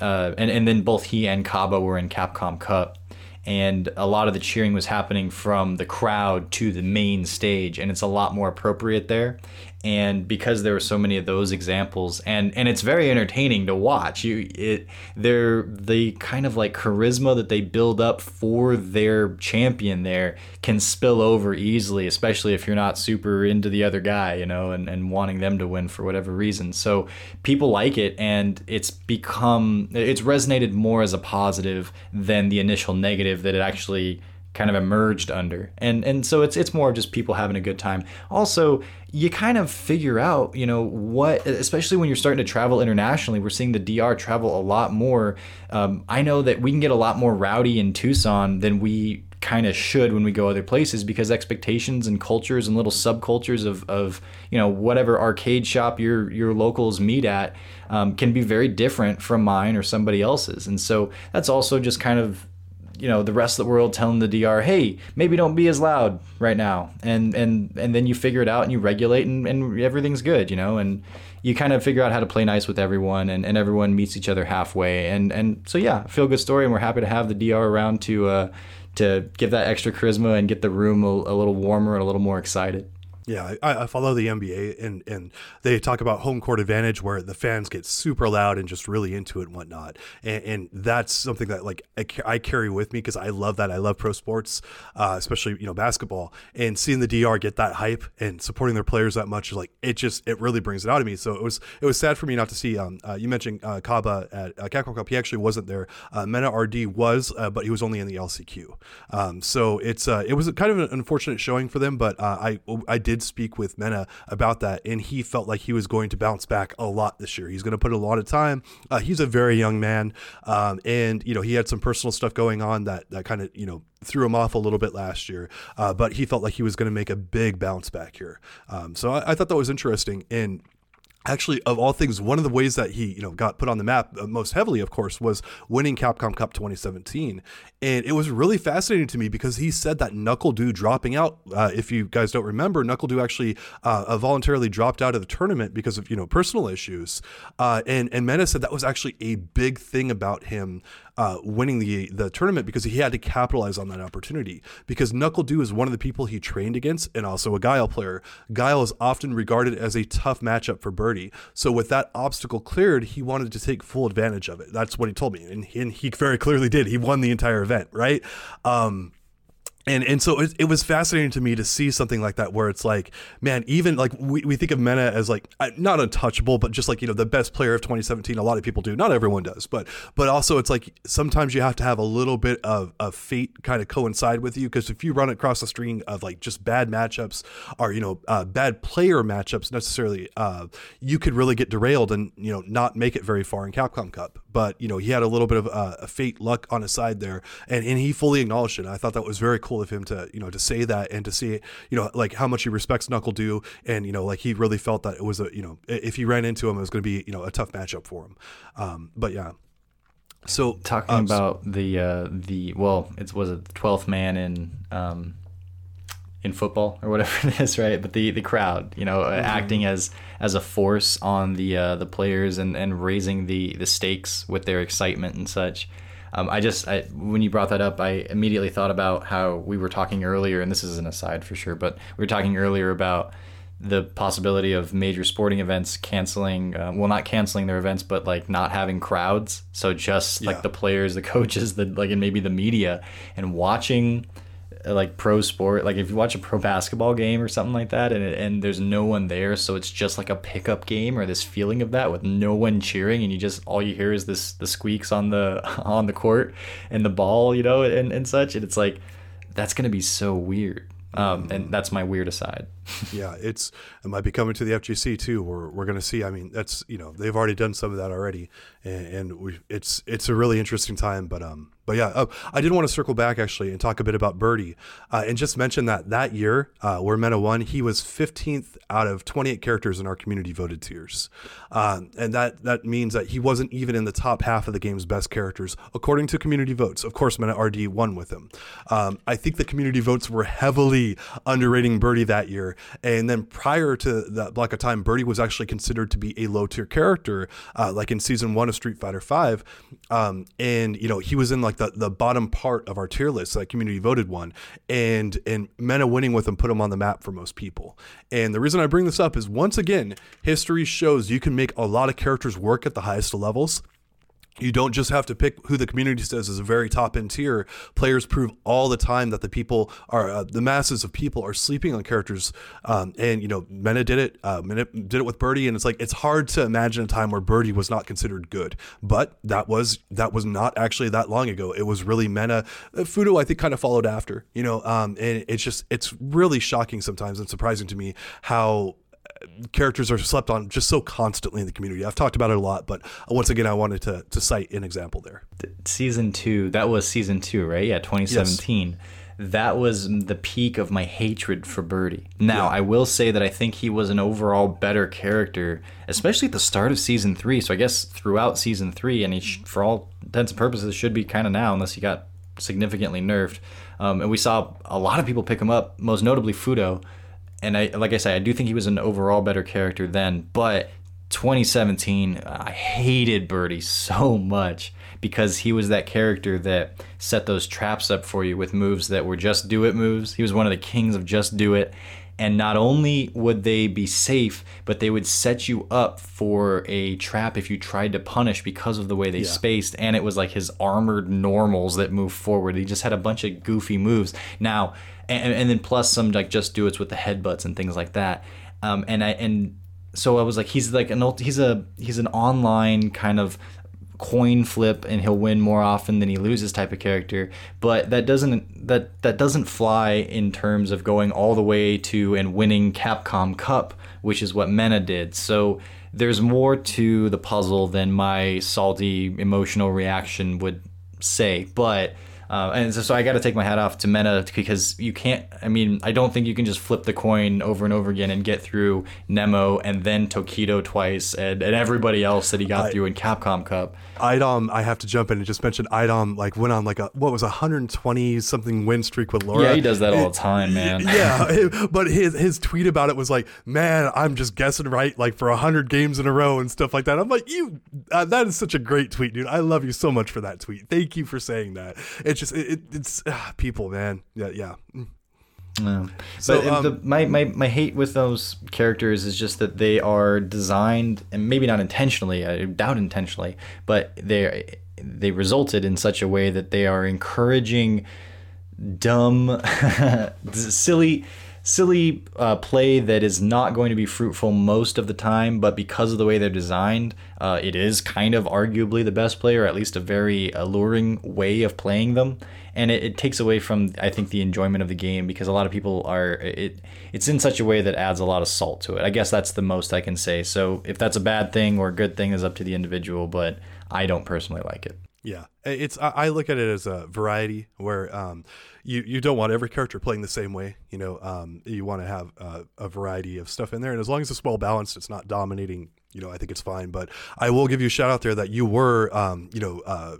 A: uh, and and then both he and Kaba were in Capcom Cup and a lot of the cheering was happening from the crowd to the main stage and it's a lot more appropriate there and because there were so many of those examples and and it's very entertaining to watch. You it they're the kind of like charisma that they build up for their champion there can spill over easily especially if you're not super into the other guy you know and, and wanting them to win for whatever reason. So people like it and it's become it's resonated more as a positive than the initial negative that it actually kind of emerged under. And and so it's it's more of just people having a good time. Also, you kind of figure out, you know, what especially when you're starting to travel internationally, we're seeing the DR travel a lot more. Um, I know that we can get a lot more rowdy in Tucson than we kind of should when we go other places because expectations and cultures and little subcultures of, of you know whatever arcade shop your your locals meet at um, can be very different from mine or somebody else's and so that's also just kind of you know the rest of the world telling the DR, hey, maybe don't be as loud right now, and and and then you figure it out and you regulate and, and everything's good, you know, and you kind of figure out how to play nice with everyone and, and everyone meets each other halfway, and and so yeah, feel good story, and we're happy to have the DR around to uh, to give that extra charisma and get the room a, a little warmer and a little more excited.
B: Yeah, I, I, follow the NBA and, and they talk about home court advantage where the fans get super loud and just really into it and whatnot. And, and that's something that like I, I carry with me because I love that. I love pro sports, uh, especially, you know, basketball and seeing the DR get that hype and supporting their players that much, like it just, it really brings it out of me. So it was, it was sad for me not to see, um, uh, you mentioned uh, Kaba at uh, Cup. He actually wasn't there. Uh, Mena RD was, uh, but he was only in the LCQ. Um, so it's, uh, it was kind of an unfortunate showing for them, but I, I did did speak with Mena about that, and he felt like he was going to bounce back a lot this year. He's going to put a lot of time. Uh, he's a very young man, um, and you know he had some personal stuff going on that that kind of you know threw him off a little bit last year, uh, but he felt like he was going to make a big bounce back here. Um, so I, I, thought that was interesting. And actually of all things one of the ways that he you know got put on the map uh, most heavily of course was winning capcom cup 2017 and it was really fascinating to me because he said that knuckle NuckleDu dropping out uh, if you guys don't remember knuckle NuckleDu actually uh, voluntarily dropped out of the tournament because of you know personal issues. Uh, and and Mena said that was actually a big thing about him uh, winning the the tournament because he had to capitalize on that opportunity. Because NuckleDu is one of the people he trained against, and also a Guile player. Guile is often regarded as a tough matchup for Birdie. So with that obstacle cleared, he wanted to take full advantage of it. That's what he told me, and, and he very clearly did. He won the entire event, right? Um, and and so it, it was fascinating to me to see something like that where it's like man even like we, we think of mena as like uh, not untouchable but just like you know the best player of 2017 a lot of people do. Not everyone does but but also it's like sometimes you have to have a little bit of, of fate kind of coincide with you because if you run across a string of like just bad matchups or you know uh, bad player matchups necessarily uh, you could really get derailed and you know not make it very far in capcom cup but you know he had a little bit of uh, fate luck on his side there and, and he fully acknowledged it i thought that was very cool of him to you know to say that and to see you know like how much he respects NuckleDu and you know like he really felt that it was a you know if he ran into him it was going to be you know a tough matchup for him. Um, but yeah. So
A: talking um, about the uh, the well, it was a twelfth man in um, in football or whatever it is, right? But the the crowd, you know, mm-hmm. acting as as a force on the uh, the players and, and raising the the stakes with their excitement and such. Um, I just I, when you brought that up, I immediately thought about how we were talking earlier, and this is an aside for sure, but we were talking earlier about the possibility of major sporting events canceling uh, well not canceling their events but like not having crowds so just yeah. like the players the coaches the like and maybe the media and watching like pro sport like if you watch a pro basketball game or something like that and and there's no one there so it's just like a pickup game or this feeling of that with no one cheering and you just all you hear is this the squeaks on the on the court and the ball you know and and such and it's like that's going to be so weird um, and that's my weird aside.
B: yeah, it's it might be coming to the FGC too. We're we're going to see. I mean, that's you know they've already done some of that already, and, and we, it's it's a really interesting time. But um, but yeah, uh, I did want to circle back actually and talk a bit about Birdie, uh, and just mention that that year uh, where Mena won, he was 15th out of 28 characters in our community voted tiers, um, and that that means that he wasn't even in the top half of the game's best characters according to community votes. Of course, Mena RD won with him. Um, I think the community votes were heavily underrating Birdie that year, and then prior to that block of time, Birdie was actually considered to be a low tier character, uh, like in season one of Street Fighter V, um, and you know he was in like the, the bottom part of our tier list, that community voted one, and and Mena winning with them put them on the map for most people. And the reason I bring this up is once again, history shows you can make a lot of characters work at the highest levels you don't just have to pick who the community says is very top end tier. Players prove all the time that the people are uh, the masses of people are sleeping on characters. Um, and you know, Mena did it. Uh, Mena did it with Birdie, and it's like it's hard to imagine a time where Birdie was not considered good. But that was that was not actually that long ago. It was really Mena. Uh, Fudo, I think, kind of followed after. You know, um, and it's just it's really shocking sometimes and surprising to me how characters are slept on just so constantly in the community. I've talked about it a lot, but once again, I wanted to, to cite an example there.
A: Season two, that was season two, right? Yeah, 2017. Yes. That was the peak of my hatred for Birdie. Now, yeah. I will say that I think he was an overall better character, especially at the start of season three. So I guess throughout season three, and he, sh- for all intents and purposes, should be kind of now, unless he got significantly nerfed. Um, and we saw a lot of people pick him up, most notably Fudo and I like I say, I do think he was an overall better character then. But 2017, I hated Birdie so much because he was that character that set those traps up for you with moves that were just do it moves. He was one of the kings of just do it. And not only would they be safe, but they would set you up for a trap if you tried to punish because of the way they yeah. spaced. And it was like his armored normals that moved forward. He just had a bunch of goofy moves. Now, and, and then plus some like just do it's with the headbutts and things like that. Um, and I and so I was like, he's like an old, he's a he's an online kind of coin flip and he'll win more often than he loses type of character but that doesn't that that doesn't fly in terms of going all the way to and winning Capcom Cup which is what Mena did so there's more to the puzzle than my salty emotional reaction would say but Uh, and so, so I got to take my hat off to Mena because you can't. I mean, I don't think you can just flip the coin over and over again and get through Nemo and then Tokido twice and, and everybody else that he got
B: I-
A: through in Capcom Cup.
B: Idom, I have to jump in and just mention Idom like went on like a what was a 120 something win streak with Laura.
A: Yeah, he does that all
B: It-
A: the time, man.
B: yeah, but his his tweet about it was like, "Man, I'm just guessing right like for hundred games in a row and stuff like that." I'm like, "You, uh, that is such a great tweet, dude. I love you so much for that tweet. Thank you for saying that. It's just it, it, it's ah, people, man. Yeah, yeah.
A: Yeah.
B: So,
A: but
B: um,
A: the, my, my, my hate with those characters is just that they are designed, and maybe not intentionally, I doubt intentionally, but they they resulted in such a way that they are encouraging dumb, silly, silly uh, play that is not going to be fruitful most of the time. But because of the way they're designed, uh, it is kind of arguably the best play, or at least a very alluring way of playing them. And it, it takes away from, I think, the enjoyment of the game because a lot of people are it. It's in such a way that adds a lot of salt to it. I guess that's the most I can say. So if that's a bad thing or a good thing is up to the individual, but I don't personally like it.
B: Yeah, it's I look at it as a variety where um, you you don't want every character playing the same way. You know, um, you want to have uh, a variety of stuff in there, and as long as it's well balanced, it's not dominating. You know, I think it's fine. But I will give you a shout out there that you were, um, you know. Uh,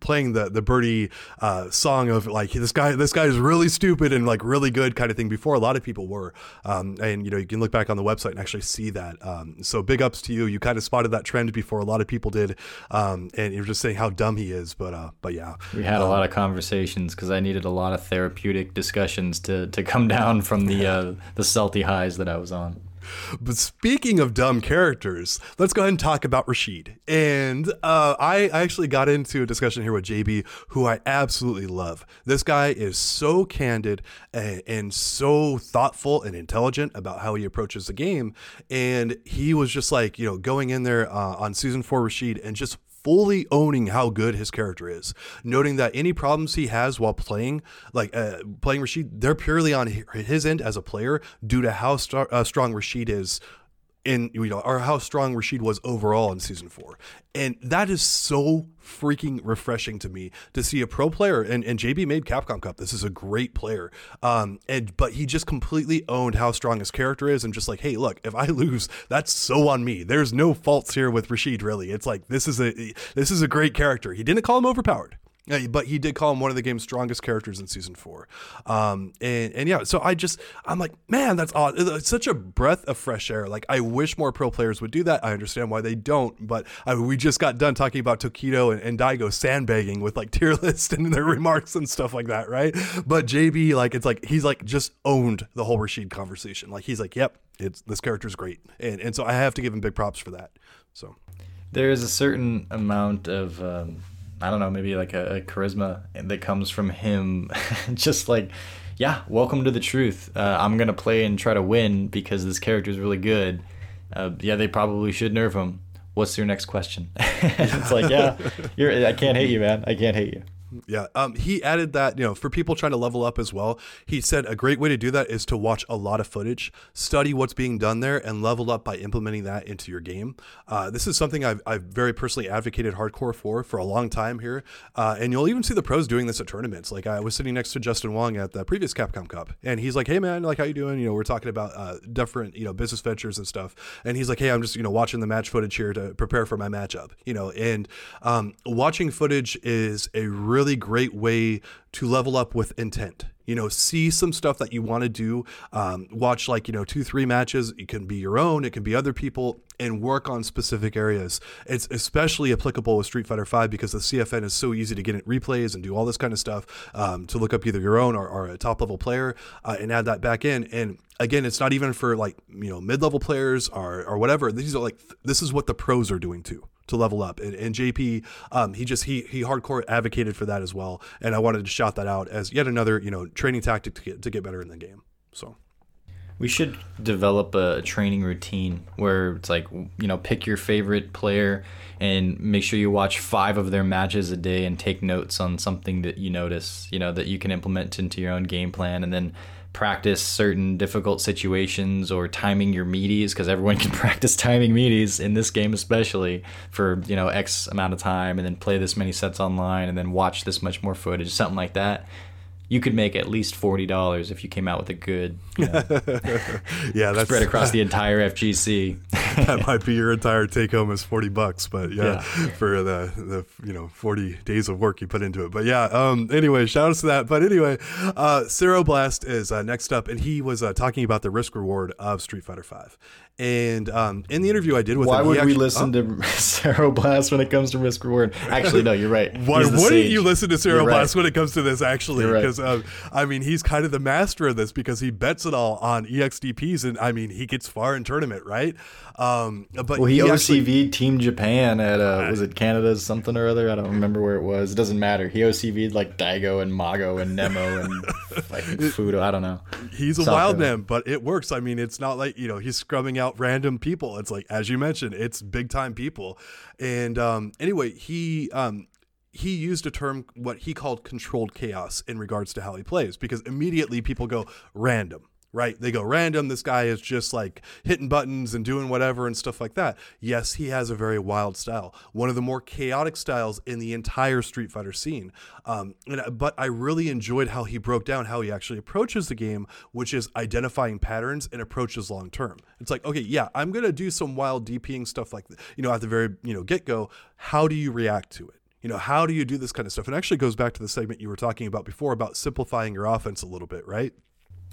B: playing the the birdie uh, song of like this guy this guy is really stupid and like really good kind of thing before a lot of people were. Um, and you know you can look back on the website and actually see that. Um, so big ups to you. You kind of spotted that trend before a lot of people did. Um, and you're just saying how dumb he is but uh, but yeah.
A: We had a lot of conversations because I needed a lot of therapeutic discussions to, to come down from the uh, the salty highs that I was on.
B: But speaking of dumb characters, let's go ahead and talk about Rashid. And uh, I actually got into a discussion here with JB, who I absolutely love. This guy is so candid and, and so thoughtful and intelligent about how he approaches the game. And he was just like, you know, going in there uh, on season four, Rashid, and just fully owning how good his character is, noting that any problems he has while playing, like uh, playing Rashid, they're purely on his end as a player due to how star- uh, strong Rashid is in you know or how strong Rashid was overall in season four, and that is so freaking refreshing to me to see a pro player and, and JB made Capcom Cup. This is a great player, um, and but he just completely owned how strong his character is, and just like, hey, look, if I lose, that's so on me. There's no faults here with Rashid. Really, it's like this is a this is a great character. He didn't call him overpowered. But he did call him one of the game's strongest characters in season four, um, and and yeah, so I just I'm like, man, that's odd. It's such a breath of fresh air. Like I wish more pro players would do that. I understand why they don't, but I, we just got done talking about Tokido and, and Daigo sandbagging with like tier list and their remarks and stuff like that, right? But JB, like it's like he's like just owned the whole Rashid conversation. Like he's like, yep, it's this character's great, and and so I have to give him big props for that. So
A: There is a certain amount of um, I don't know, maybe like a, a charisma that comes from him. Just like, yeah, welcome to the truth. Uh, I'm gonna play and try to win because this character is really good. Uh, yeah, they probably should nerf him. What's your next question? it's like, yeah. I can't hate you, man. I can't hate you.
B: Yeah, um, he added that you know for people trying to level up as well. He said a great way to do that is to watch a lot of footage, study what's being done there, and level up by implementing that into your game. Uh, this is something I've, I've very personally advocated hardcore for for a long time here, uh, and you'll even see the pros doing this at tournaments. Like I was sitting next to Justin Wong at the previous Capcom Cup, and he's like, "Hey man, like how you doing?" You know, we're talking about uh, different you know business ventures and stuff, and he's like, "Hey, I'm just you know watching the match footage here to prepare for my matchup." You know, and um, watching footage is a really great way to level up with intent. You know, see some stuff that you want to do. Um, watch like you know two, three matches. It can be your own. It can be other people, and work on specific areas. It's especially applicable with Street Fighter Five because the CFN is so easy to get in replays and do all this kind of stuff. Um, to look up either your own or, or a top level player uh, and add that back in. And again, it's not even for like you know mid level players or or whatever. These are like this is what the pros are doing too to level up. And, and JB, um, he just he he hardcore advocated for that as well. And I wanted to shout that out as yet another you know training tactic to get to get better in the game. So
A: We should develop a training routine where it's like, you know, pick your favorite player and make sure you watch five of their matches a day and take notes on something that you notice, you know, that you can implement into your own game plan and then practice certain difficult situations or timing your meaties because everyone can practice timing meaties in this game especially for you know x amount of time and then play this many sets online and then watch this much more footage something like that you could make at least forty dollars if you came out with a good, you know,
B: yeah, that's
A: spread across the entire FGC.
B: that might be your entire take home is forty bucks, but yeah, yeah, for the the you know forty days of work you put into it. But yeah, um, anyway, shout outs to that. But anyway, uh, Blast is uh, next up, and he was uh, talking about the risk reward of Street Fighter Five, and um, in the interview I did with
A: why
B: him,
A: would actually, we listen oh. to Blast when it comes to risk reward? Actually, no, you're right.
B: why wouldn't sage. you listen to Blast right. when it comes to this? Actually, because right. uh, I mean he's kind of the master of this because he bets it all on EXDPs, and I mean he gets far in tournament, right?
A: Um, but well, he, he OCV'd Team Japan at uh, was it Canada's something or other? I don't remember where it was. It doesn't matter. He OCV'd like Daigo and Mago and Nemo and like Fudo. I don't know.
B: He's a wild man, but it works. I mean, it's not like you know he's scrubbing out random people. It's like as you mentioned, it's big time people. And um, anyway, he um, he used a term what he called controlled chaos in regards to how he plays because immediately people go random right? They go random. This guy is just like hitting buttons and doing whatever and stuff like that. Yes, he has a very wild style, one of the more chaotic styles in the entire Street Fighter scene. Um, and, but I really enjoyed how he broke down how he actually approaches the game, which is identifying patterns and approaches long term. It's like, okay, yeah, I'm gonna do some wild DPing stuff like you know at the very you know get go. How do you react to it? you know how do you do this kind of stuff and actually goes back to the segment you were talking about before about simplifying your offense a little bit right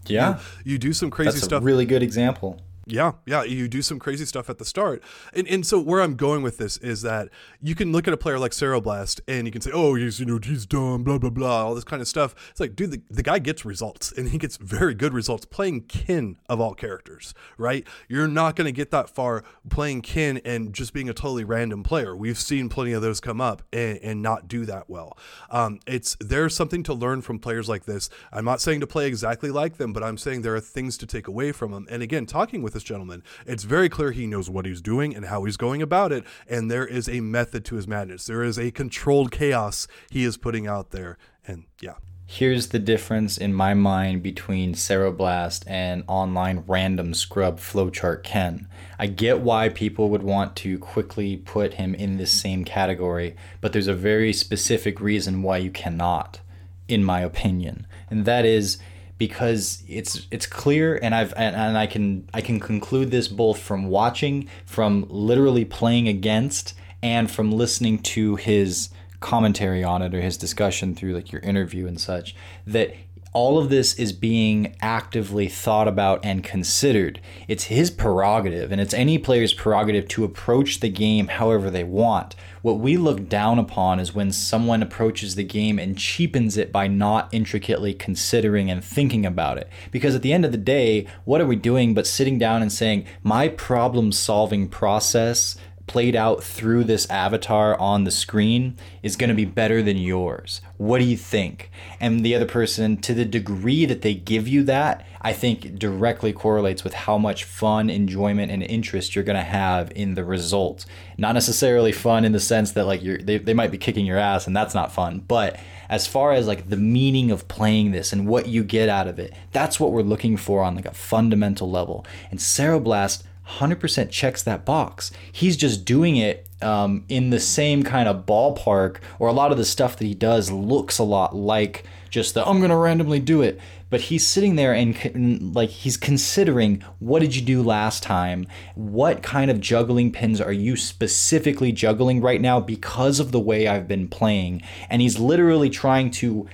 A: yeah.
B: You, you do some crazy stuff.
A: That's
B: stuff.
A: really good example.
B: Yeah, yeah, you do some crazy stuff at the start. And and so where I'm going with this is that you can look at a player like Ceroblast and you can say, "Oh, he's you know, he's dumb, blah blah blah, all this kind of stuff." It's like, dude, the, the guy gets results and he gets very good results playing Ken of all characters, right? You're not going to get that far playing Ken and just being a totally random player. We've seen plenty of those come up and, and not do that well. Um, it's there's something to learn from players like this. I'm not saying to play exactly like them, but I'm saying there are things to take away from them. And again, talking with with this gentleman. It's very clear he knows what he's doing and how he's going about it, and there is a method to his madness. There is a controlled chaos he is putting out there, and yeah.
A: Here's the difference in my mind between Ceroblast and online random scrub flowchart Ken. I get why people would want to quickly put him in this same category, but there's a very specific reason why you cannot, in my opinion. And that is because it's it's clear and I've and, and I can I can conclude this both from watching, from literally playing against, and from listening to his commentary on it or his discussion through like your interview and such that all of this is being actively thought about and considered. It's his prerogative, and it's any player's prerogative to approach the game however they want. What we look down upon is when someone approaches the game and cheapens it by not intricately considering and thinking about it. Because at the end of the day, what are we doing but sitting down and saying, my problem solving process played out through this avatar on the screen is going to be better than yours. What do you think? And the other person, to the degree that they give you that, I think directly correlates with how much fun, enjoyment, and interest you're going to have in the result. Not necessarily fun in the sense that like you're they, they might be kicking your ass and that's not fun, but as far as like the meaning of playing this and what you get out of it, that's what we're looking for on like a fundamental level. And Ceroblast 100% checks that box. He's just doing it um, in the same kind of ballpark, or a lot of the stuff that he does looks a lot like just the I'm going to randomly do it. But he's sitting there and like he's considering what did you do last time? What kind of juggling pins are you specifically juggling right now because of the way I've been playing? And he's literally trying to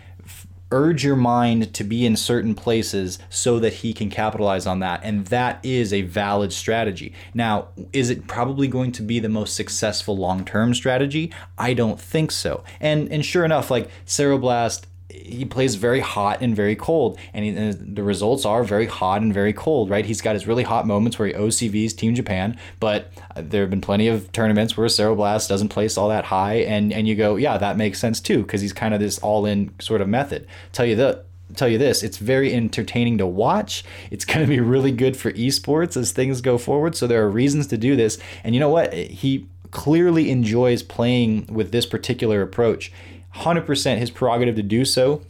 A: urge your mind to be in certain places so that he can capitalize on that. And that is a valid strategy. Now, is it probably going to be the most successful long term strategy? I don't think so. And and sure enough, like Ceroblast he plays very hot and very cold, and, he, and, the results are very hot and very cold. Right? He's got his really hot moments where he OCVs Team Japan, but there have been plenty of tournaments where Ceroblast doesn't place all that high, and and you go, yeah, that makes sense too, because he's kind of this all-in sort of method. Tell you the tell you this it's very entertaining to watch. It's going to be really good for esports as things go forward. So there are reasons to do this. And you know what? He clearly enjoys playing with this particular approach. 100% his prerogative to do so.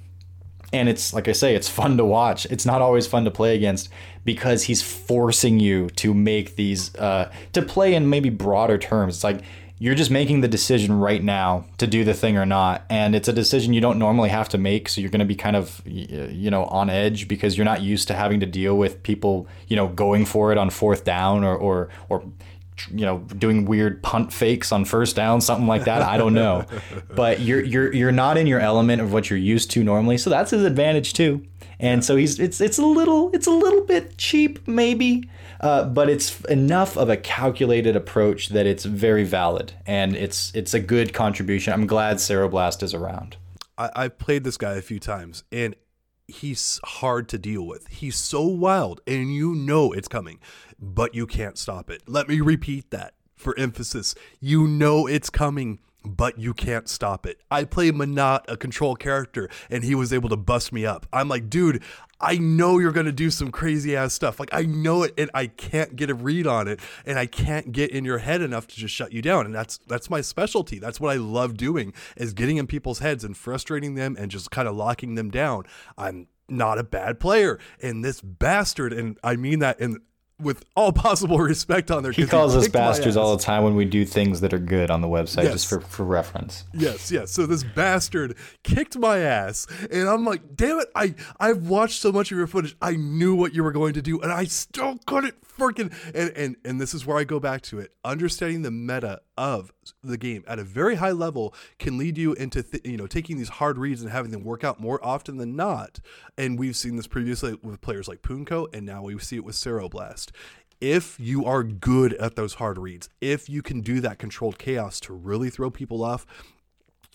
A: And it's like I say, it's fun to watch. It's not always fun to play against because he's forcing you to make these, uh, to play in maybe broader terms. It's like you're just making the decision right now to do the thing or not and it's a decision you don't normally have to make so you're going to be kind of you know on edge because you're not used to having to deal with people you know going for it on fourth down or or or you know doing weird punt fakes on first down something like that i don't know but you're you're you're not in your element of what you're used to normally so that's his advantage too and so he's it's it's a little it's a little bit cheap maybe uh, but it's enough of a calculated approach that it's very valid and it's it's a good contribution. I'm glad Ceroblast is around.
B: I, I've played this guy a few times and he's hard to deal with. He's so wild and you know it's coming, but you can't stop it. Let me repeat that for emphasis. You know it's coming but you can't stop it. I play Menat, a control character, and he was able to bust me up. I'm like, dude, I know you're to do some crazy ass stuff. Like, I know it, and I can't get a read on it, and I can't get in your head enough to just shut you down. And that's that's my specialty. That's what I love doing is getting in people's heads and frustrating them and just kind of locking them down. I'm not a bad player. And this bastard, and I mean that in with all possible respect on there.
A: He calls he us bastards all the time when we do things that are good on the website, yes. just for, for reference.
B: Yes, yes. So this bastard kicked my ass, and I'm like, damn it! I I've watched so much of your footage. I knew what you were going to do, and I still couldn't freaking. And and and this is where I go back to it. Understanding the meta of the game at a very high level can lead you into th- you know taking these hard reads and having them work out more often than not. And we've seen this previously with players like Punko, and now we see it with Ceroblast. If you are good at those hard reads, if you can do that controlled chaos to really throw people off,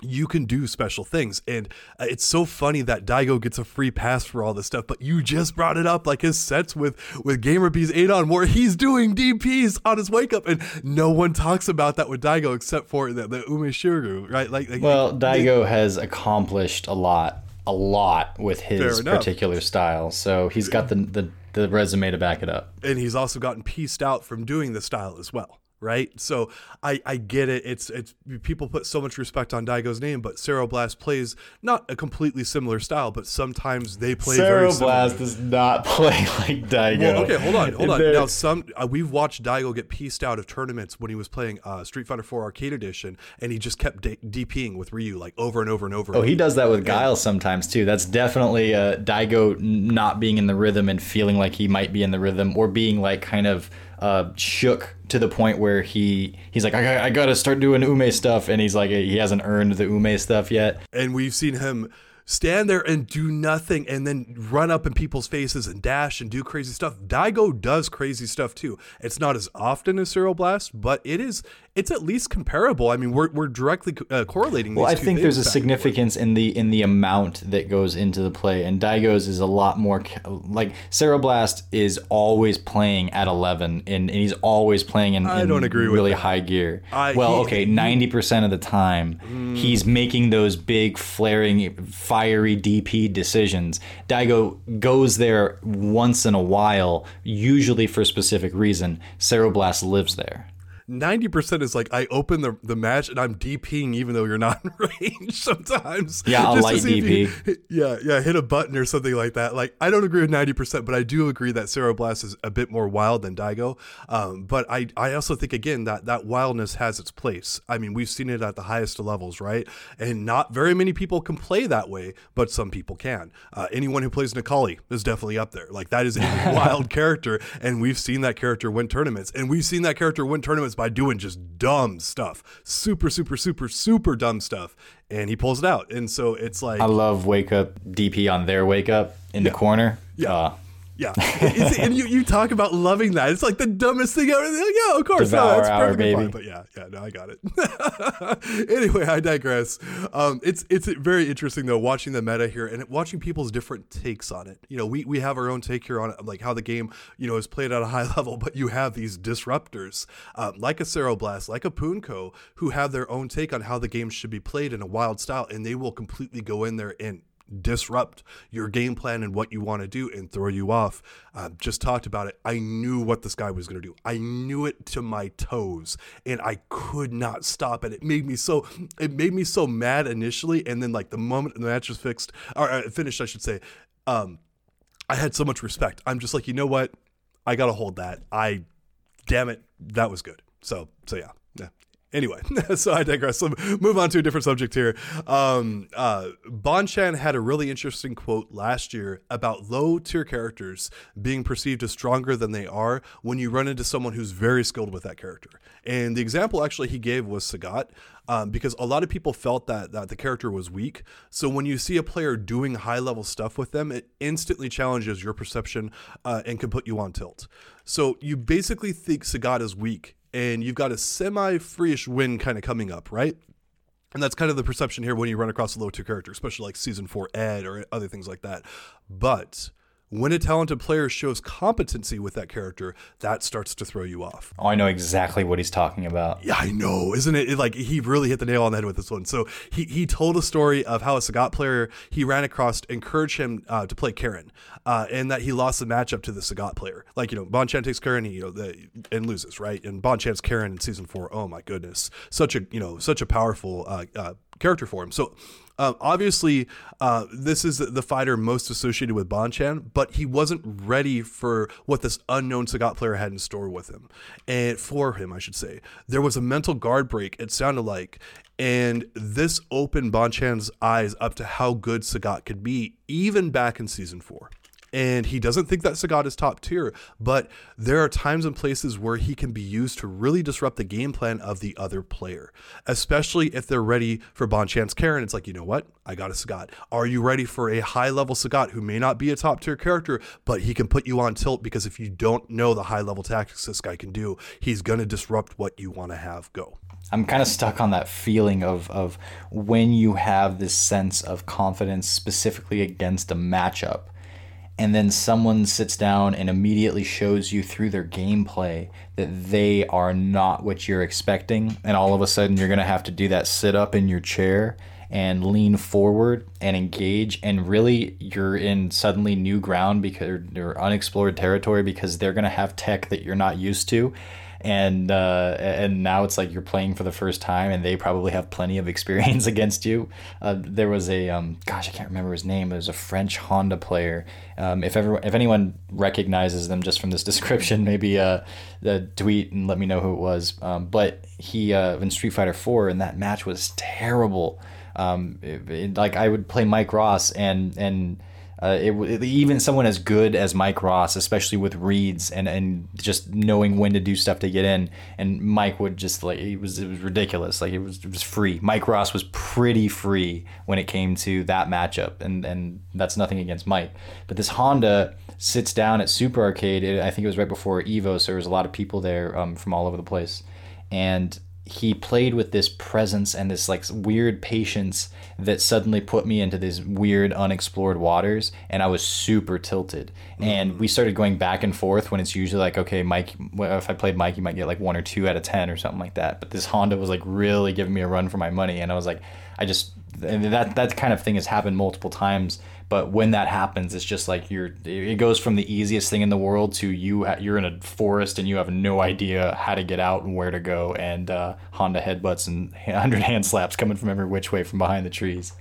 B: you can do special things. And uh, it's so funny that Daigo gets a free pass for all this stuff, but you just brought it up like his sets with with GamerBee's Adon where he's doing DPs on his wake up and no one talks about that with Daigo except for the, the Umeshoryu, right? Like, like
A: Well, Daigo they, has accomplished a lot, a lot with his particular style. So he's got the, the the resume to back it up.
B: And he's also gotten pieced out from doing the style as well right? So I, I get it. It's it's people put so much respect on Daigo's name, but Ceroblast plays not a completely similar style, but sometimes they play
A: Ceroblast does not play like Daigo. Well,
B: okay, hold on, hold on. Now some uh, we've watched Daigo get pieced out of tournaments when he was playing uh, Street Fighter 4 Arcade Edition, and he just kept d- DPing with Ryu like over and over and over.
A: Oh, he does that with Guile sometimes too. That's definitely uh, Daigo not being in the rhythm and feeling like he might be in the rhythm, or being like kind of uh, shook to the point where he he's like I, I gotta start doing ume stuff and he's like he hasn't earned the ume stuff yet.
B: And we've seen him stand there and do nothing and then run up in people's faces and dash and do crazy stuff. Daigo does crazy stuff too. It's not as often as Ceroblast, but it is it's at least comparable. I mean, we're, we're directly uh, correlating.
A: well, I think there's a significance in the in the amount that goes into the play, and Daigo's is a lot more like Ceroblast is always playing at 11, and, and he's always playing in, I don't agree really with high gear. I, well, he, okay, ninety percent of the time mm, he's making those big flaring, fiery DP decisions. Daigo goes there once in a while, usually for a specific reason. Ceroblast lives there.
B: 90% is like I open the, the match and I'm DPing even though you're not in range sometimes.
A: Yeah, a light DP.
B: You, yeah, yeah, hit a button or something like that. Like I don't agree with 90%, but I do agree that Ceroblast is a bit more wild than Daigo. Um, but I, I also think again that that wildness has its place. I mean, we've seen it at the highest levels, right? And not very many people can play that way, but some people can. Uh, anyone who plays Necalli is definitely up there. Like that is a wild character, and we've seen that character win tournaments, and we've seen that character win tournaments by doing just dumb stuff, super, super, super, super dumb stuff, and he pulls it out. And so it's like
A: I love wake up DP on their wake up in yeah. the corner.
B: Yeah. Uh, yeah, and you, you talk about loving that. It's like the dumbest thing ever. Like, yeah, of course,
A: Devour no, that's perfectly baby. fine.
B: But yeah, yeah, no, I got it. anyway, I digress. Um, it's it's very interesting though watching the meta here and watching people's different takes on it. You know, we we have our own take here on it, like how the game you know is played at a high level, but you have these disruptors um, like a Ceroblast, like a Punko, who have their own take on how the game should be played in a wild style, and they will completely go in there and disrupt your game plan and what you want to do and throw you off. Uh, just talked about it. I knew what this guy was going to do. I knew it to my toes, and I could not stop it. It made me so. It made me so mad initially, and then like the moment the match was fixed or uh, finished, I should say. Um, I had so much respect. I'm just like, you know what? I gotta hold that. I, damn it, that was good. So, so yeah, yeah. Anyway, so I digress. Move on to a different subject here. Um, uh, Bonchan had a really interesting quote last year about low tier characters being perceived as stronger than they are when you run into someone who's very skilled with that character. And the example actually he gave was Sagat, um, because a lot of people felt that that the character was weak. So when you see a player doing high level stuff with them, it instantly challenges your perception uh, and can put you on tilt. So you basically think Sagat is weak and you've got a semi freeish win kind of coming up, right? And that's kind of the perception here when you run across a low tier character, especially like season four Ed or other things like that. But when a talented player shows competency with that character, that starts to throw you off.
A: Oh, I know exactly what he's talking about.
B: Yeah, I know, isn't it? it? Like he really hit the nail on the head with this one. So he he told a story of how a Sagat player he ran across encouraged him uh, to play Karin, uh, and that he lost the matchup to the Sagat player. Like you know, Bonchan takes Karin, you know, the, and loses, right? And Bonchan's Karin in season four. Oh my goodness, such a you know such a powerful uh, uh character for him. So uh, obviously, uh, this is the fighter most associated with Bonchan, but he wasn't ready for what this unknown Sagat player had in store with him, and for him, I should say. There was a mental guard break. It sounded like, and this opened Bonchan's eyes up to how good Sagat could be, even back in season four and he doesn't think that Sagat is top tier, but there are times and places where he can be used to really disrupt the game plan of the other player, especially if they're ready for Bonchan's Karin. It's like, you know what? I got a Sagat. Are you ready for a high level Sagat who may not be a top tier character, but he can put you on tilt because if you don't know the high level tactics this guy can do, he's going to disrupt what you want to have go.
A: I'm kind of stuck on that feeling of of when you have this sense of confidence specifically against a matchup and then someone sits down and immediately shows you through their gameplay that they are not what you're expecting and all of a sudden you're going to have to do that sit up in your chair and lean forward and engage and really you're in suddenly new ground because or unexplored territory because they're going to have tech that you're not used to and uh, and now it's like you're playing for the first time, and they probably have plenty of experience against you. Uh, there was a um, gosh, I can't remember his name. It was a French Honda player. Um, if ever if anyone recognizes them just from this description, maybe uh, tweet and let me know who it was. Um, but he uh, in Street Fighter Four, and that match was terrible. Um, it, it, like I would play Mike Ross and and uh, it, it, even someone as good as Mike Ross, especially with reads and, and just knowing when to do stuff to get in, and Mike would just like it was it was ridiculous. Like it was it was free. Mike Ross was pretty free when it came to that matchup, and and that's nothing against Mike, but this Honda sits down at Super Arcade. It, I think it was right before Evo, so there was a lot of people there um, from all over the place, and he played with this presence and this like weird patience that suddenly put me into these weird unexplored waters and i was super tilted mm. and we started going back and forth when it's usually like okay mike if i played mike you might get like one or two out of ten or something like that but this honda was like really giving me a run for my money and i was like i just that that kind of thing has happened multiple times but when that happens it's just like you're it goes from the easiest thing in the world to you you're in a forest and you have no idea how to get out and where to go and uh, honda headbutts and 100 hand slaps coming from every which way from behind the trees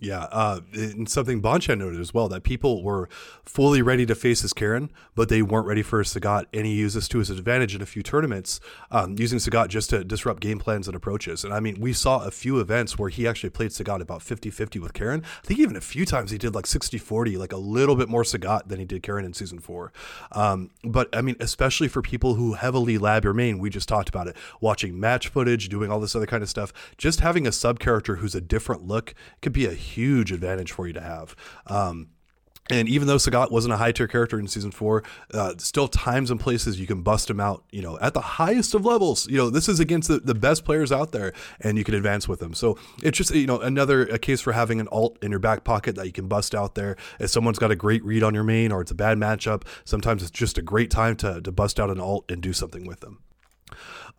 B: yeah, uh, and something Bonchan noted as well that people were fully ready to face his Karin, but they weren't ready for Sagat, and he used this to his advantage in a few tournaments, um, using Sagat just to disrupt game plans and approaches. And I mean, we saw a few events where he actually played Sagat about 50 50 with Karin. I think even a few times he did like 60 40, like a little bit more Sagat than he did Karin in season four. Um, but I mean, especially for people who heavily lab your main, we just talked about it, watching match footage, doing all this other kind of stuff, just having a sub character who's a different look could be a huge advantage for you to have. Um, and even though Sagat wasn't a high tier character in season four, uh, still times and places you can bust him out, you know, at the highest of levels. You know, this is against the, the best players out there and you can advance with them. So it's just, you know, another a case for having an alt in your back pocket that you can bust out there. If someone's got a great read on your main or it's a bad matchup, sometimes it's just a great time to, to bust out an alt and do something with them.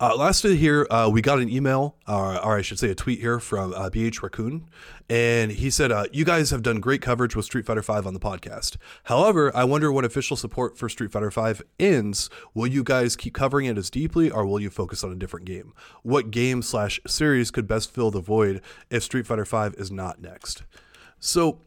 B: Uh, lastly, here uh, we got an email, uh, or I should say, a tweet here from uh, BH Raccoon, and he said, uh, "You guys have done great coverage with Street Fighter V on the podcast. However, I wonder when official support for Street Fighter V ends. Will you guys keep covering it as deeply, or will you focus on a different game? What game slash series could best fill the void if Street Fighter V is not next?" So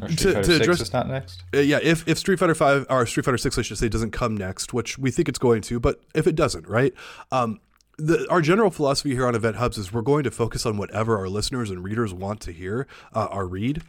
A: Or Street
B: To-
A: Fighter
B: to
A: 6
B: address-
A: is not next.
B: uh, yeah, if, if Street Fighter Five or Street Fighter Six, I should say, doesn't come next, which we think it's going to, but if it doesn't, right? Um, the, our general philosophy here on Event Hubs is we're going to focus on whatever our listeners and readers want to hear uh, or read.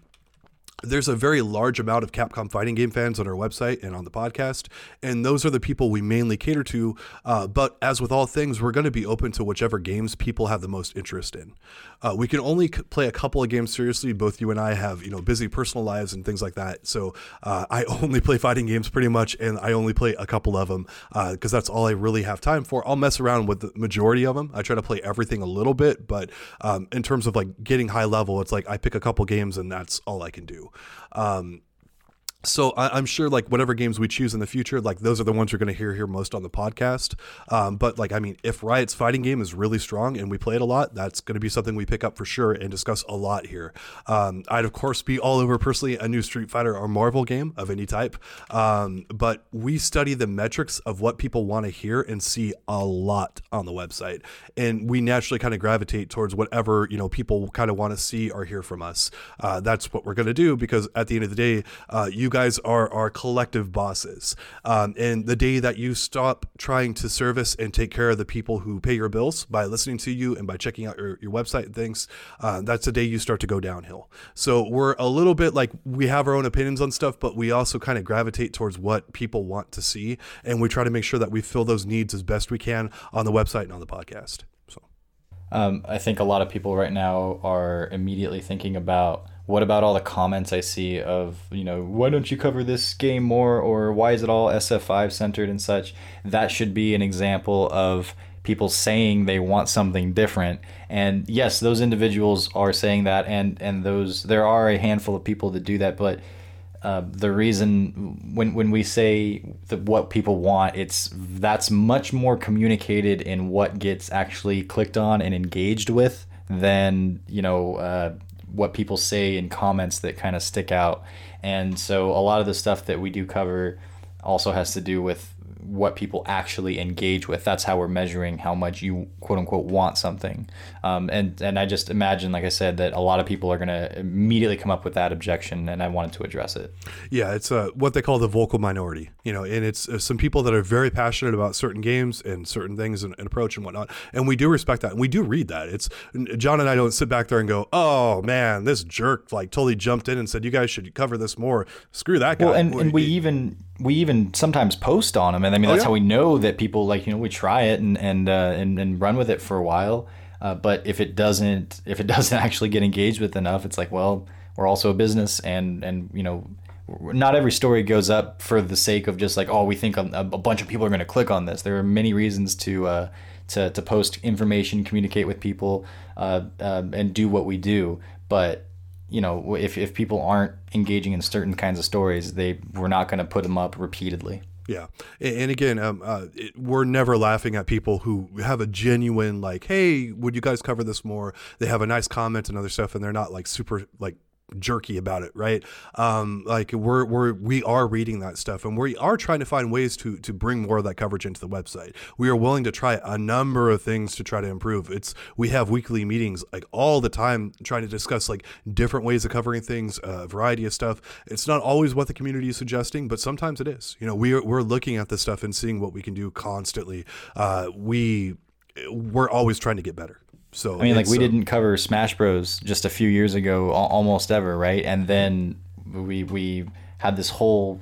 B: There's a very large amount of Capcom fighting game fans on our website and on the podcast, and those are the people we mainly cater to. Uh, but as with all things, we're going to be open to whichever games people have the most interest in. Uh, we can only c- play a couple of games seriously. Both you and I have, you know, busy personal lives and things like that. So uh, I only play fighting games pretty much, and I only play a couple of them because that's all I really have time for. I'll mess around with the majority of them. I try to play everything a little bit, but um, in terms of like getting high level, it's like I pick a couple games and that's all I can do. Um, so I, I'm sure like whatever games we choose in the future, like those are the ones you're going to hear here most on the podcast. Um, but like I mean, if Riot's fighting game is really strong and we play it a lot, that's going to be something we pick up for sure and discuss a lot here. Um, I'd of course be all over personally a new Street Fighter or Marvel game of any type, um, but we study the metrics of what people want to hear and see a lot on the website, and we naturally kind of gravitate towards whatever you know people kind of want to see or hear from us. Uh, that's what we're going to do because at the end of the day, uh, you guys are our collective bosses. Um, and the day that you stop trying to service and take care of the people who pay your bills by listening to you and by checking out your, your website and things, uh, that's the day you start to go downhill. So we're a little bit like we have our own opinions on stuff, but we also kind of gravitate towards what people want to see. And we try to make sure that we fill those needs as best we can on the website and on the podcast. So.
A: Um, I think a lot of people right now are immediately thinking about what about all the comments I see of, you know, why don't you cover this game more or why is it all SF5 centered and such? That should be an example of people saying they want something different. And yes, those individuals are saying that and and those there are a handful of people that do that, but uh, the reason when when we say what people want, it's that's much more communicated in what gets actually clicked on and engaged with than you know uh, what people say in comments that kind of stick out. And so a lot of the stuff that we do cover also has to do with what people actually engage with. That's how we're measuring how much you quote unquote want something. Um, and and I just imagine, like I said, that a lot of people are going to immediately come up with that objection, and I wanted to address it.
B: Yeah, it's uh, what they call the vocal minority, you know, and it's uh, some people that are very passionate about certain games and certain things and, and approach and whatnot. And we do respect that. And we do read that. It's John and I don't sit back there and go, oh man, this jerk like totally jumped in and said, you guys should cover this more. Screw that guy.
A: Well, and, and we even we even sometimes post on them, and I mean that's
B: yeah.
A: how we know that people like you know we try it and and uh, and, and run with it for a while. Uh, but if it doesn't if it doesn't actually get engaged with enough, it's like well we're also a business, and and you know not every story goes up for the sake of just like oh we think a, a bunch of people are going to click on this. There are many reasons to. Uh, to, to post information, communicate with people, uh, uh, and do what we do. But you know, if, if people aren't engaging in certain kinds of stories, they we're not going to put them up repeatedly.
B: Yeah, and, again, um, uh, it, we're never laughing at people who have a genuine like, "Hey, would you guys cover this more?" They have a nice comment and other stuff, and they're not like super like jerky about it, right? Um, like we're we're we are reading that stuff, and we are trying to find ways to to bring more of that coverage into the website. We are willing to try a number of things to try to improve. It's we have weekly meetings like all the time, trying to discuss like different ways of covering things, a uh, variety of stuff. It's not always what the community is suggesting, but sometimes it is. You know, we are, we're looking at this stuff and seeing what we can do constantly. Uh, we we're always trying to get better. So
A: I mean, like we
B: uh,
A: didn't cover Smash Bros. just a few years ago, almost ever, right? And then we we had this whole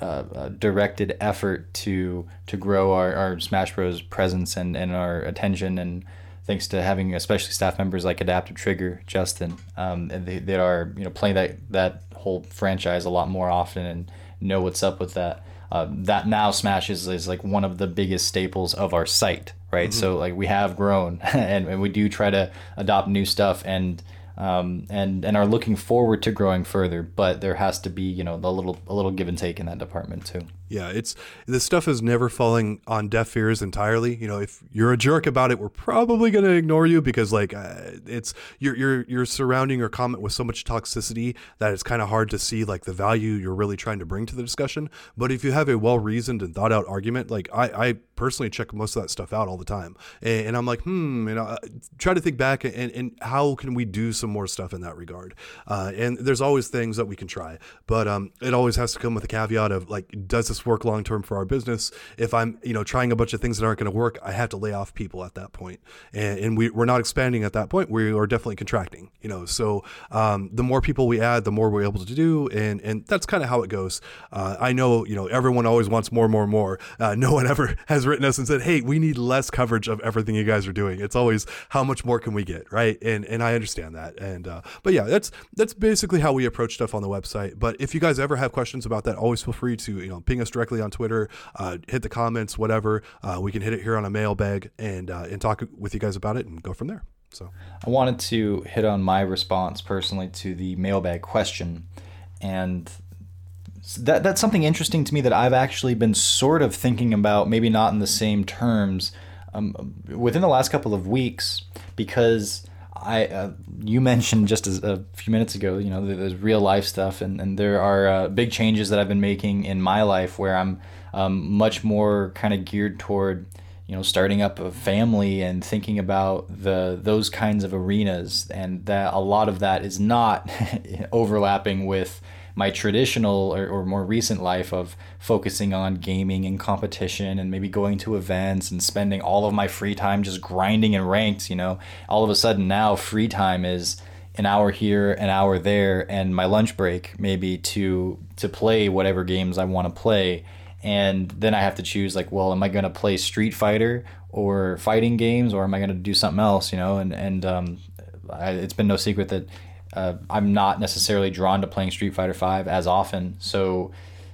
A: uh, uh, directed effort to to grow our, our Smash Bros. presence and, and our attention, and thanks to having especially staff members like Adaptive Trigger, Justin, um, and they, they are you know playing that that whole franchise a lot more often and know what's up with that. Uh, that now Smash is, is like one of the biggest staples of our site, right? So like we have grown and, and we do try to adopt new stuff and um, and and are looking forward to growing further. But there has to be you know a little a little give and take in that department too.
B: Yeah, it's this stuff is never falling on deaf ears entirely. You know, if you're a jerk about it, we're probably going to ignore you because like uh, it's you're you're you're surrounding your comment with so much toxicity that it's kind of hard to see like the value you're really trying to bring to the discussion. But if you have a well reasoned and thought out argument, like I I personally check most of that stuff out all the time, and, and I'm like, hmm, you know, uh, try to think back and and how can we do some more stuff in that regard. Uh, and there's always things that we can try, but um, it always has to come with a caveat of like, does this work long term for our business? If I'm, you know, trying a bunch of things that aren't going to work, I have to lay off people at that point. And, and we, we're not expanding at that point. We are definitely contracting, you know. So um, the more people we add, the more we're able to do, and and that's kind of how it goes. Uh, I know, you know, everyone always wants more, more, more. Uh, no one ever has written us and said, "Hey, we need less coverage of everything you guys are doing." It's always how much more can we get, right? And and I understand that. And uh, but yeah, that's that's basically how we approach stuff on the website. But if you guys ever have questions about that, always feel free to you know ping us directly on Twitter, uh, hit the comments, whatever. Uh, we can hit it here on a mailbag and uh, and talk with you guys about it and go from there. So
A: I wanted to hit on my response personally to the mailbag question, and that that's something interesting to me that I've actually been sort of thinking about, maybe not in the same terms, um, within the last couple of weeks, because I uh, you mentioned just as, a few minutes ago, you know, there's real life stuff, and and there are uh, big changes that I've been making in my life where I'm um, much more kind of geared toward you know starting up a family and thinking about the those kinds of arenas and that a lot of that is not overlapping with my traditional or, or more recent life of focusing on gaming and competition and maybe going to events and spending all of my free time just grinding and ranked you know all of a sudden now free time is an hour here an hour there and my lunch break maybe to to play whatever games i want to play and then I have to choose like, well, am I going to play Street Fighter or fighting games, or am I going to do something else? You know, and and um, I, it's been no secret that uh, I'm not necessarily drawn to playing Street Fighter Five as often. So.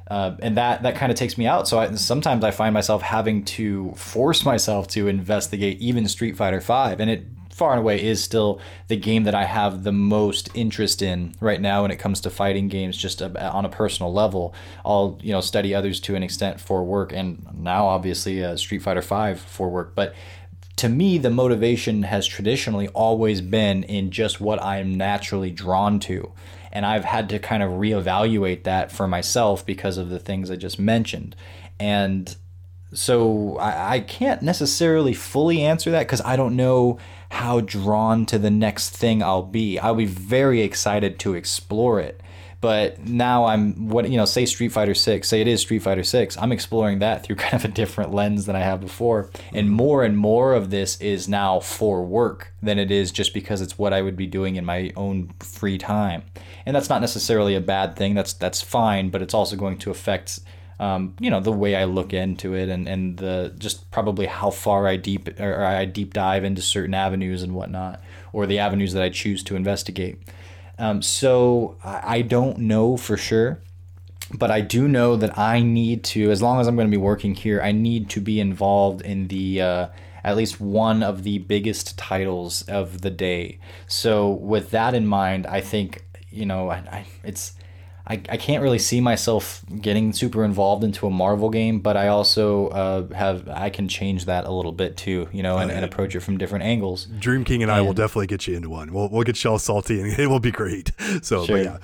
A: Uh, and that that kind of takes me out. So I, sometimes I find myself having to force myself to investigate even Street Fighter Five, and it far and away is still the game that I have the most interest in right now when it comes to fighting games just on a personal level. I'll you know study others to an extent for work and now obviously uh, Street Fighter 5 for work but to me the motivation has traditionally always been in just what I'm naturally drawn to and I've had to kind of reevaluate that for myself because of the things I just mentioned and so I, I can't necessarily fully answer that because I don't know how drawn to the next thing I'll be. I'll be very excited to explore it. But now I'm what you know, say Street Fighter 6, say it is Street Fighter 6. I'm exploring that through kind of a different lens than I have before. And more and more of this is now for work than it is just because it's what I would be doing in my own free time. And that's not necessarily a bad thing. That's that's fine, but it's also going to affect um, you know the way I look into it and and the just probably how far I deep or I deep dive into certain avenues and whatnot or the avenues that I choose to investigate. Um, so I, don't know for sure, but I do know that I need to as long as I'm going to be working here, I need to be involved in the uh, at least one of the biggest titles of the day. So with that in mind, I think you know I, I it's I, I can't really see myself getting super involved into a Marvel game, but I also uh, have I can change that a little bit too, you know, and, and approach it from different angles.
B: Dream King and, and I will definitely get you into one. We'll we'll get Shell salty and it will be great. So sure. yeah,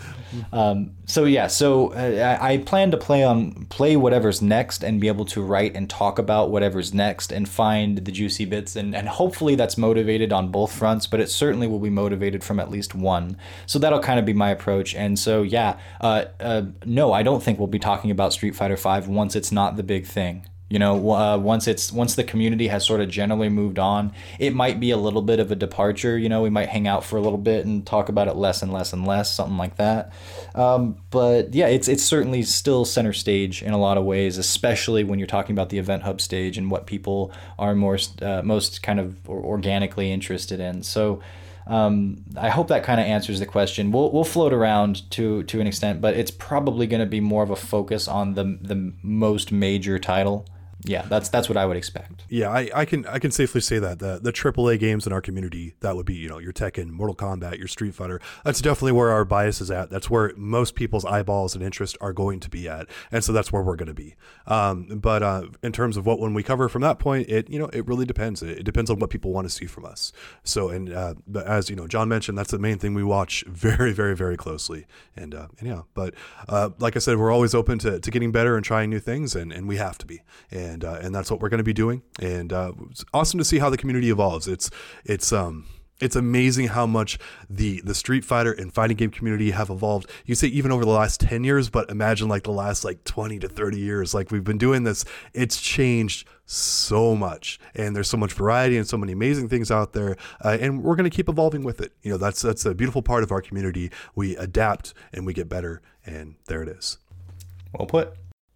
A: um, so yeah, so uh, I plan to play on play whatever's next and be able to write and talk about whatever's next and find the juicy bits and and hopefully that's motivated on both fronts, but it certainly will be motivated from at least one. So that'll kind of be my approach. And so yeah. Uh, uh, no, I don't think we'll be talking about Street Fighter Five once it's not the big thing. You know, uh, once it's once the community has sort of generally moved on, it might be a little bit of a departure. You know, we might hang out for a little bit and talk about it less and less and less, something like that. Um, but yeah, it's it's certainly still center stage in a lot of ways, especially when you're talking about the event hub stage and what people are more uh, most kind of organically interested in. So um, I hope that kind of answers the question. We'll, we'll float around to to an extent, but it's probably going to be more of a focus on the the most major title yeah, that's that's what I would expect.
B: Yeah, I, I can I can safely say that the the AAA games in our community that would be you know your Tekken, Mortal Kombat, your Street Fighter. That's definitely where our bias is at. That's where most people's eyeballs and interest are going to be at, and so that's where we're going to be. Um, but uh, in terms of what when we cover from that point, it you know it really depends. It, it depends on what people want to see from us. So and uh, as you know, John mentioned, that's the main thing we watch very very very closely. And uh, and yeah, but uh, like I said, we're always open to, to getting better and trying new things, and, and we have to be. And uh, and that's what we're going to be doing. And uh, it's awesome to see how the community evolves. It's it's um it's amazing how much the the Street Fighter and fighting game community have evolved. You say even over the last 10 years, but imagine like the last like 20 to 30 years. Like we've been doing this, it's changed so much and there's so much variety and so many amazing things out there uh, and we're going to keep evolving with it you know that's that's a beautiful part of our community we adapt and we get better and there it is
A: well put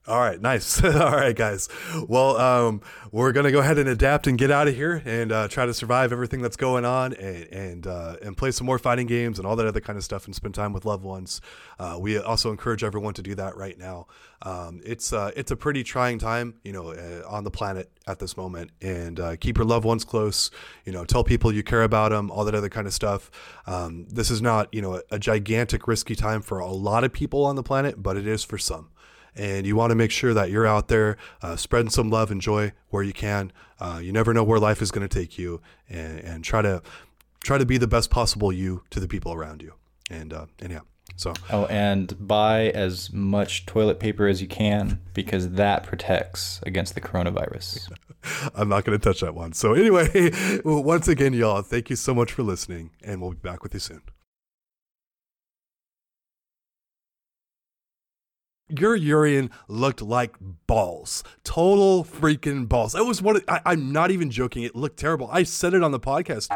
B: all right, nice. All right, guys. Well, um, we're gonna go ahead and adapt and get out of here and uh, try to survive everything that's going on and and uh, and play some more fighting games and all that other kind of stuff and spend time with loved ones. Uh, we also encourage everyone to do that right now. Um, it's uh, it's a pretty trying time, you know, uh, on the planet at this moment, and uh, keep your loved ones close. You know, tell people you care about them, all that other kind of stuff. Um, this is not, you know, a, a gigantic risky time for a lot of people on the planet, but it is for some and you want to make sure that you're out there uh, spreading some love and joy where you can. Uh, you never know where life is going to take you, and, and, try to try to be the best possible you to the people around you. And uh, and yeah. So.
A: Oh, and buy as much toilet paper as you can because that protects against the coronavirus.
B: I'm not going to touch that one. So anyway, once again, y'all, thank you so much for listening, and we'll be back with you soon. Your Urien looked like balls total freaking balls. That was what it, I, i'm not even joking. It looked terrible. I said it on the podcast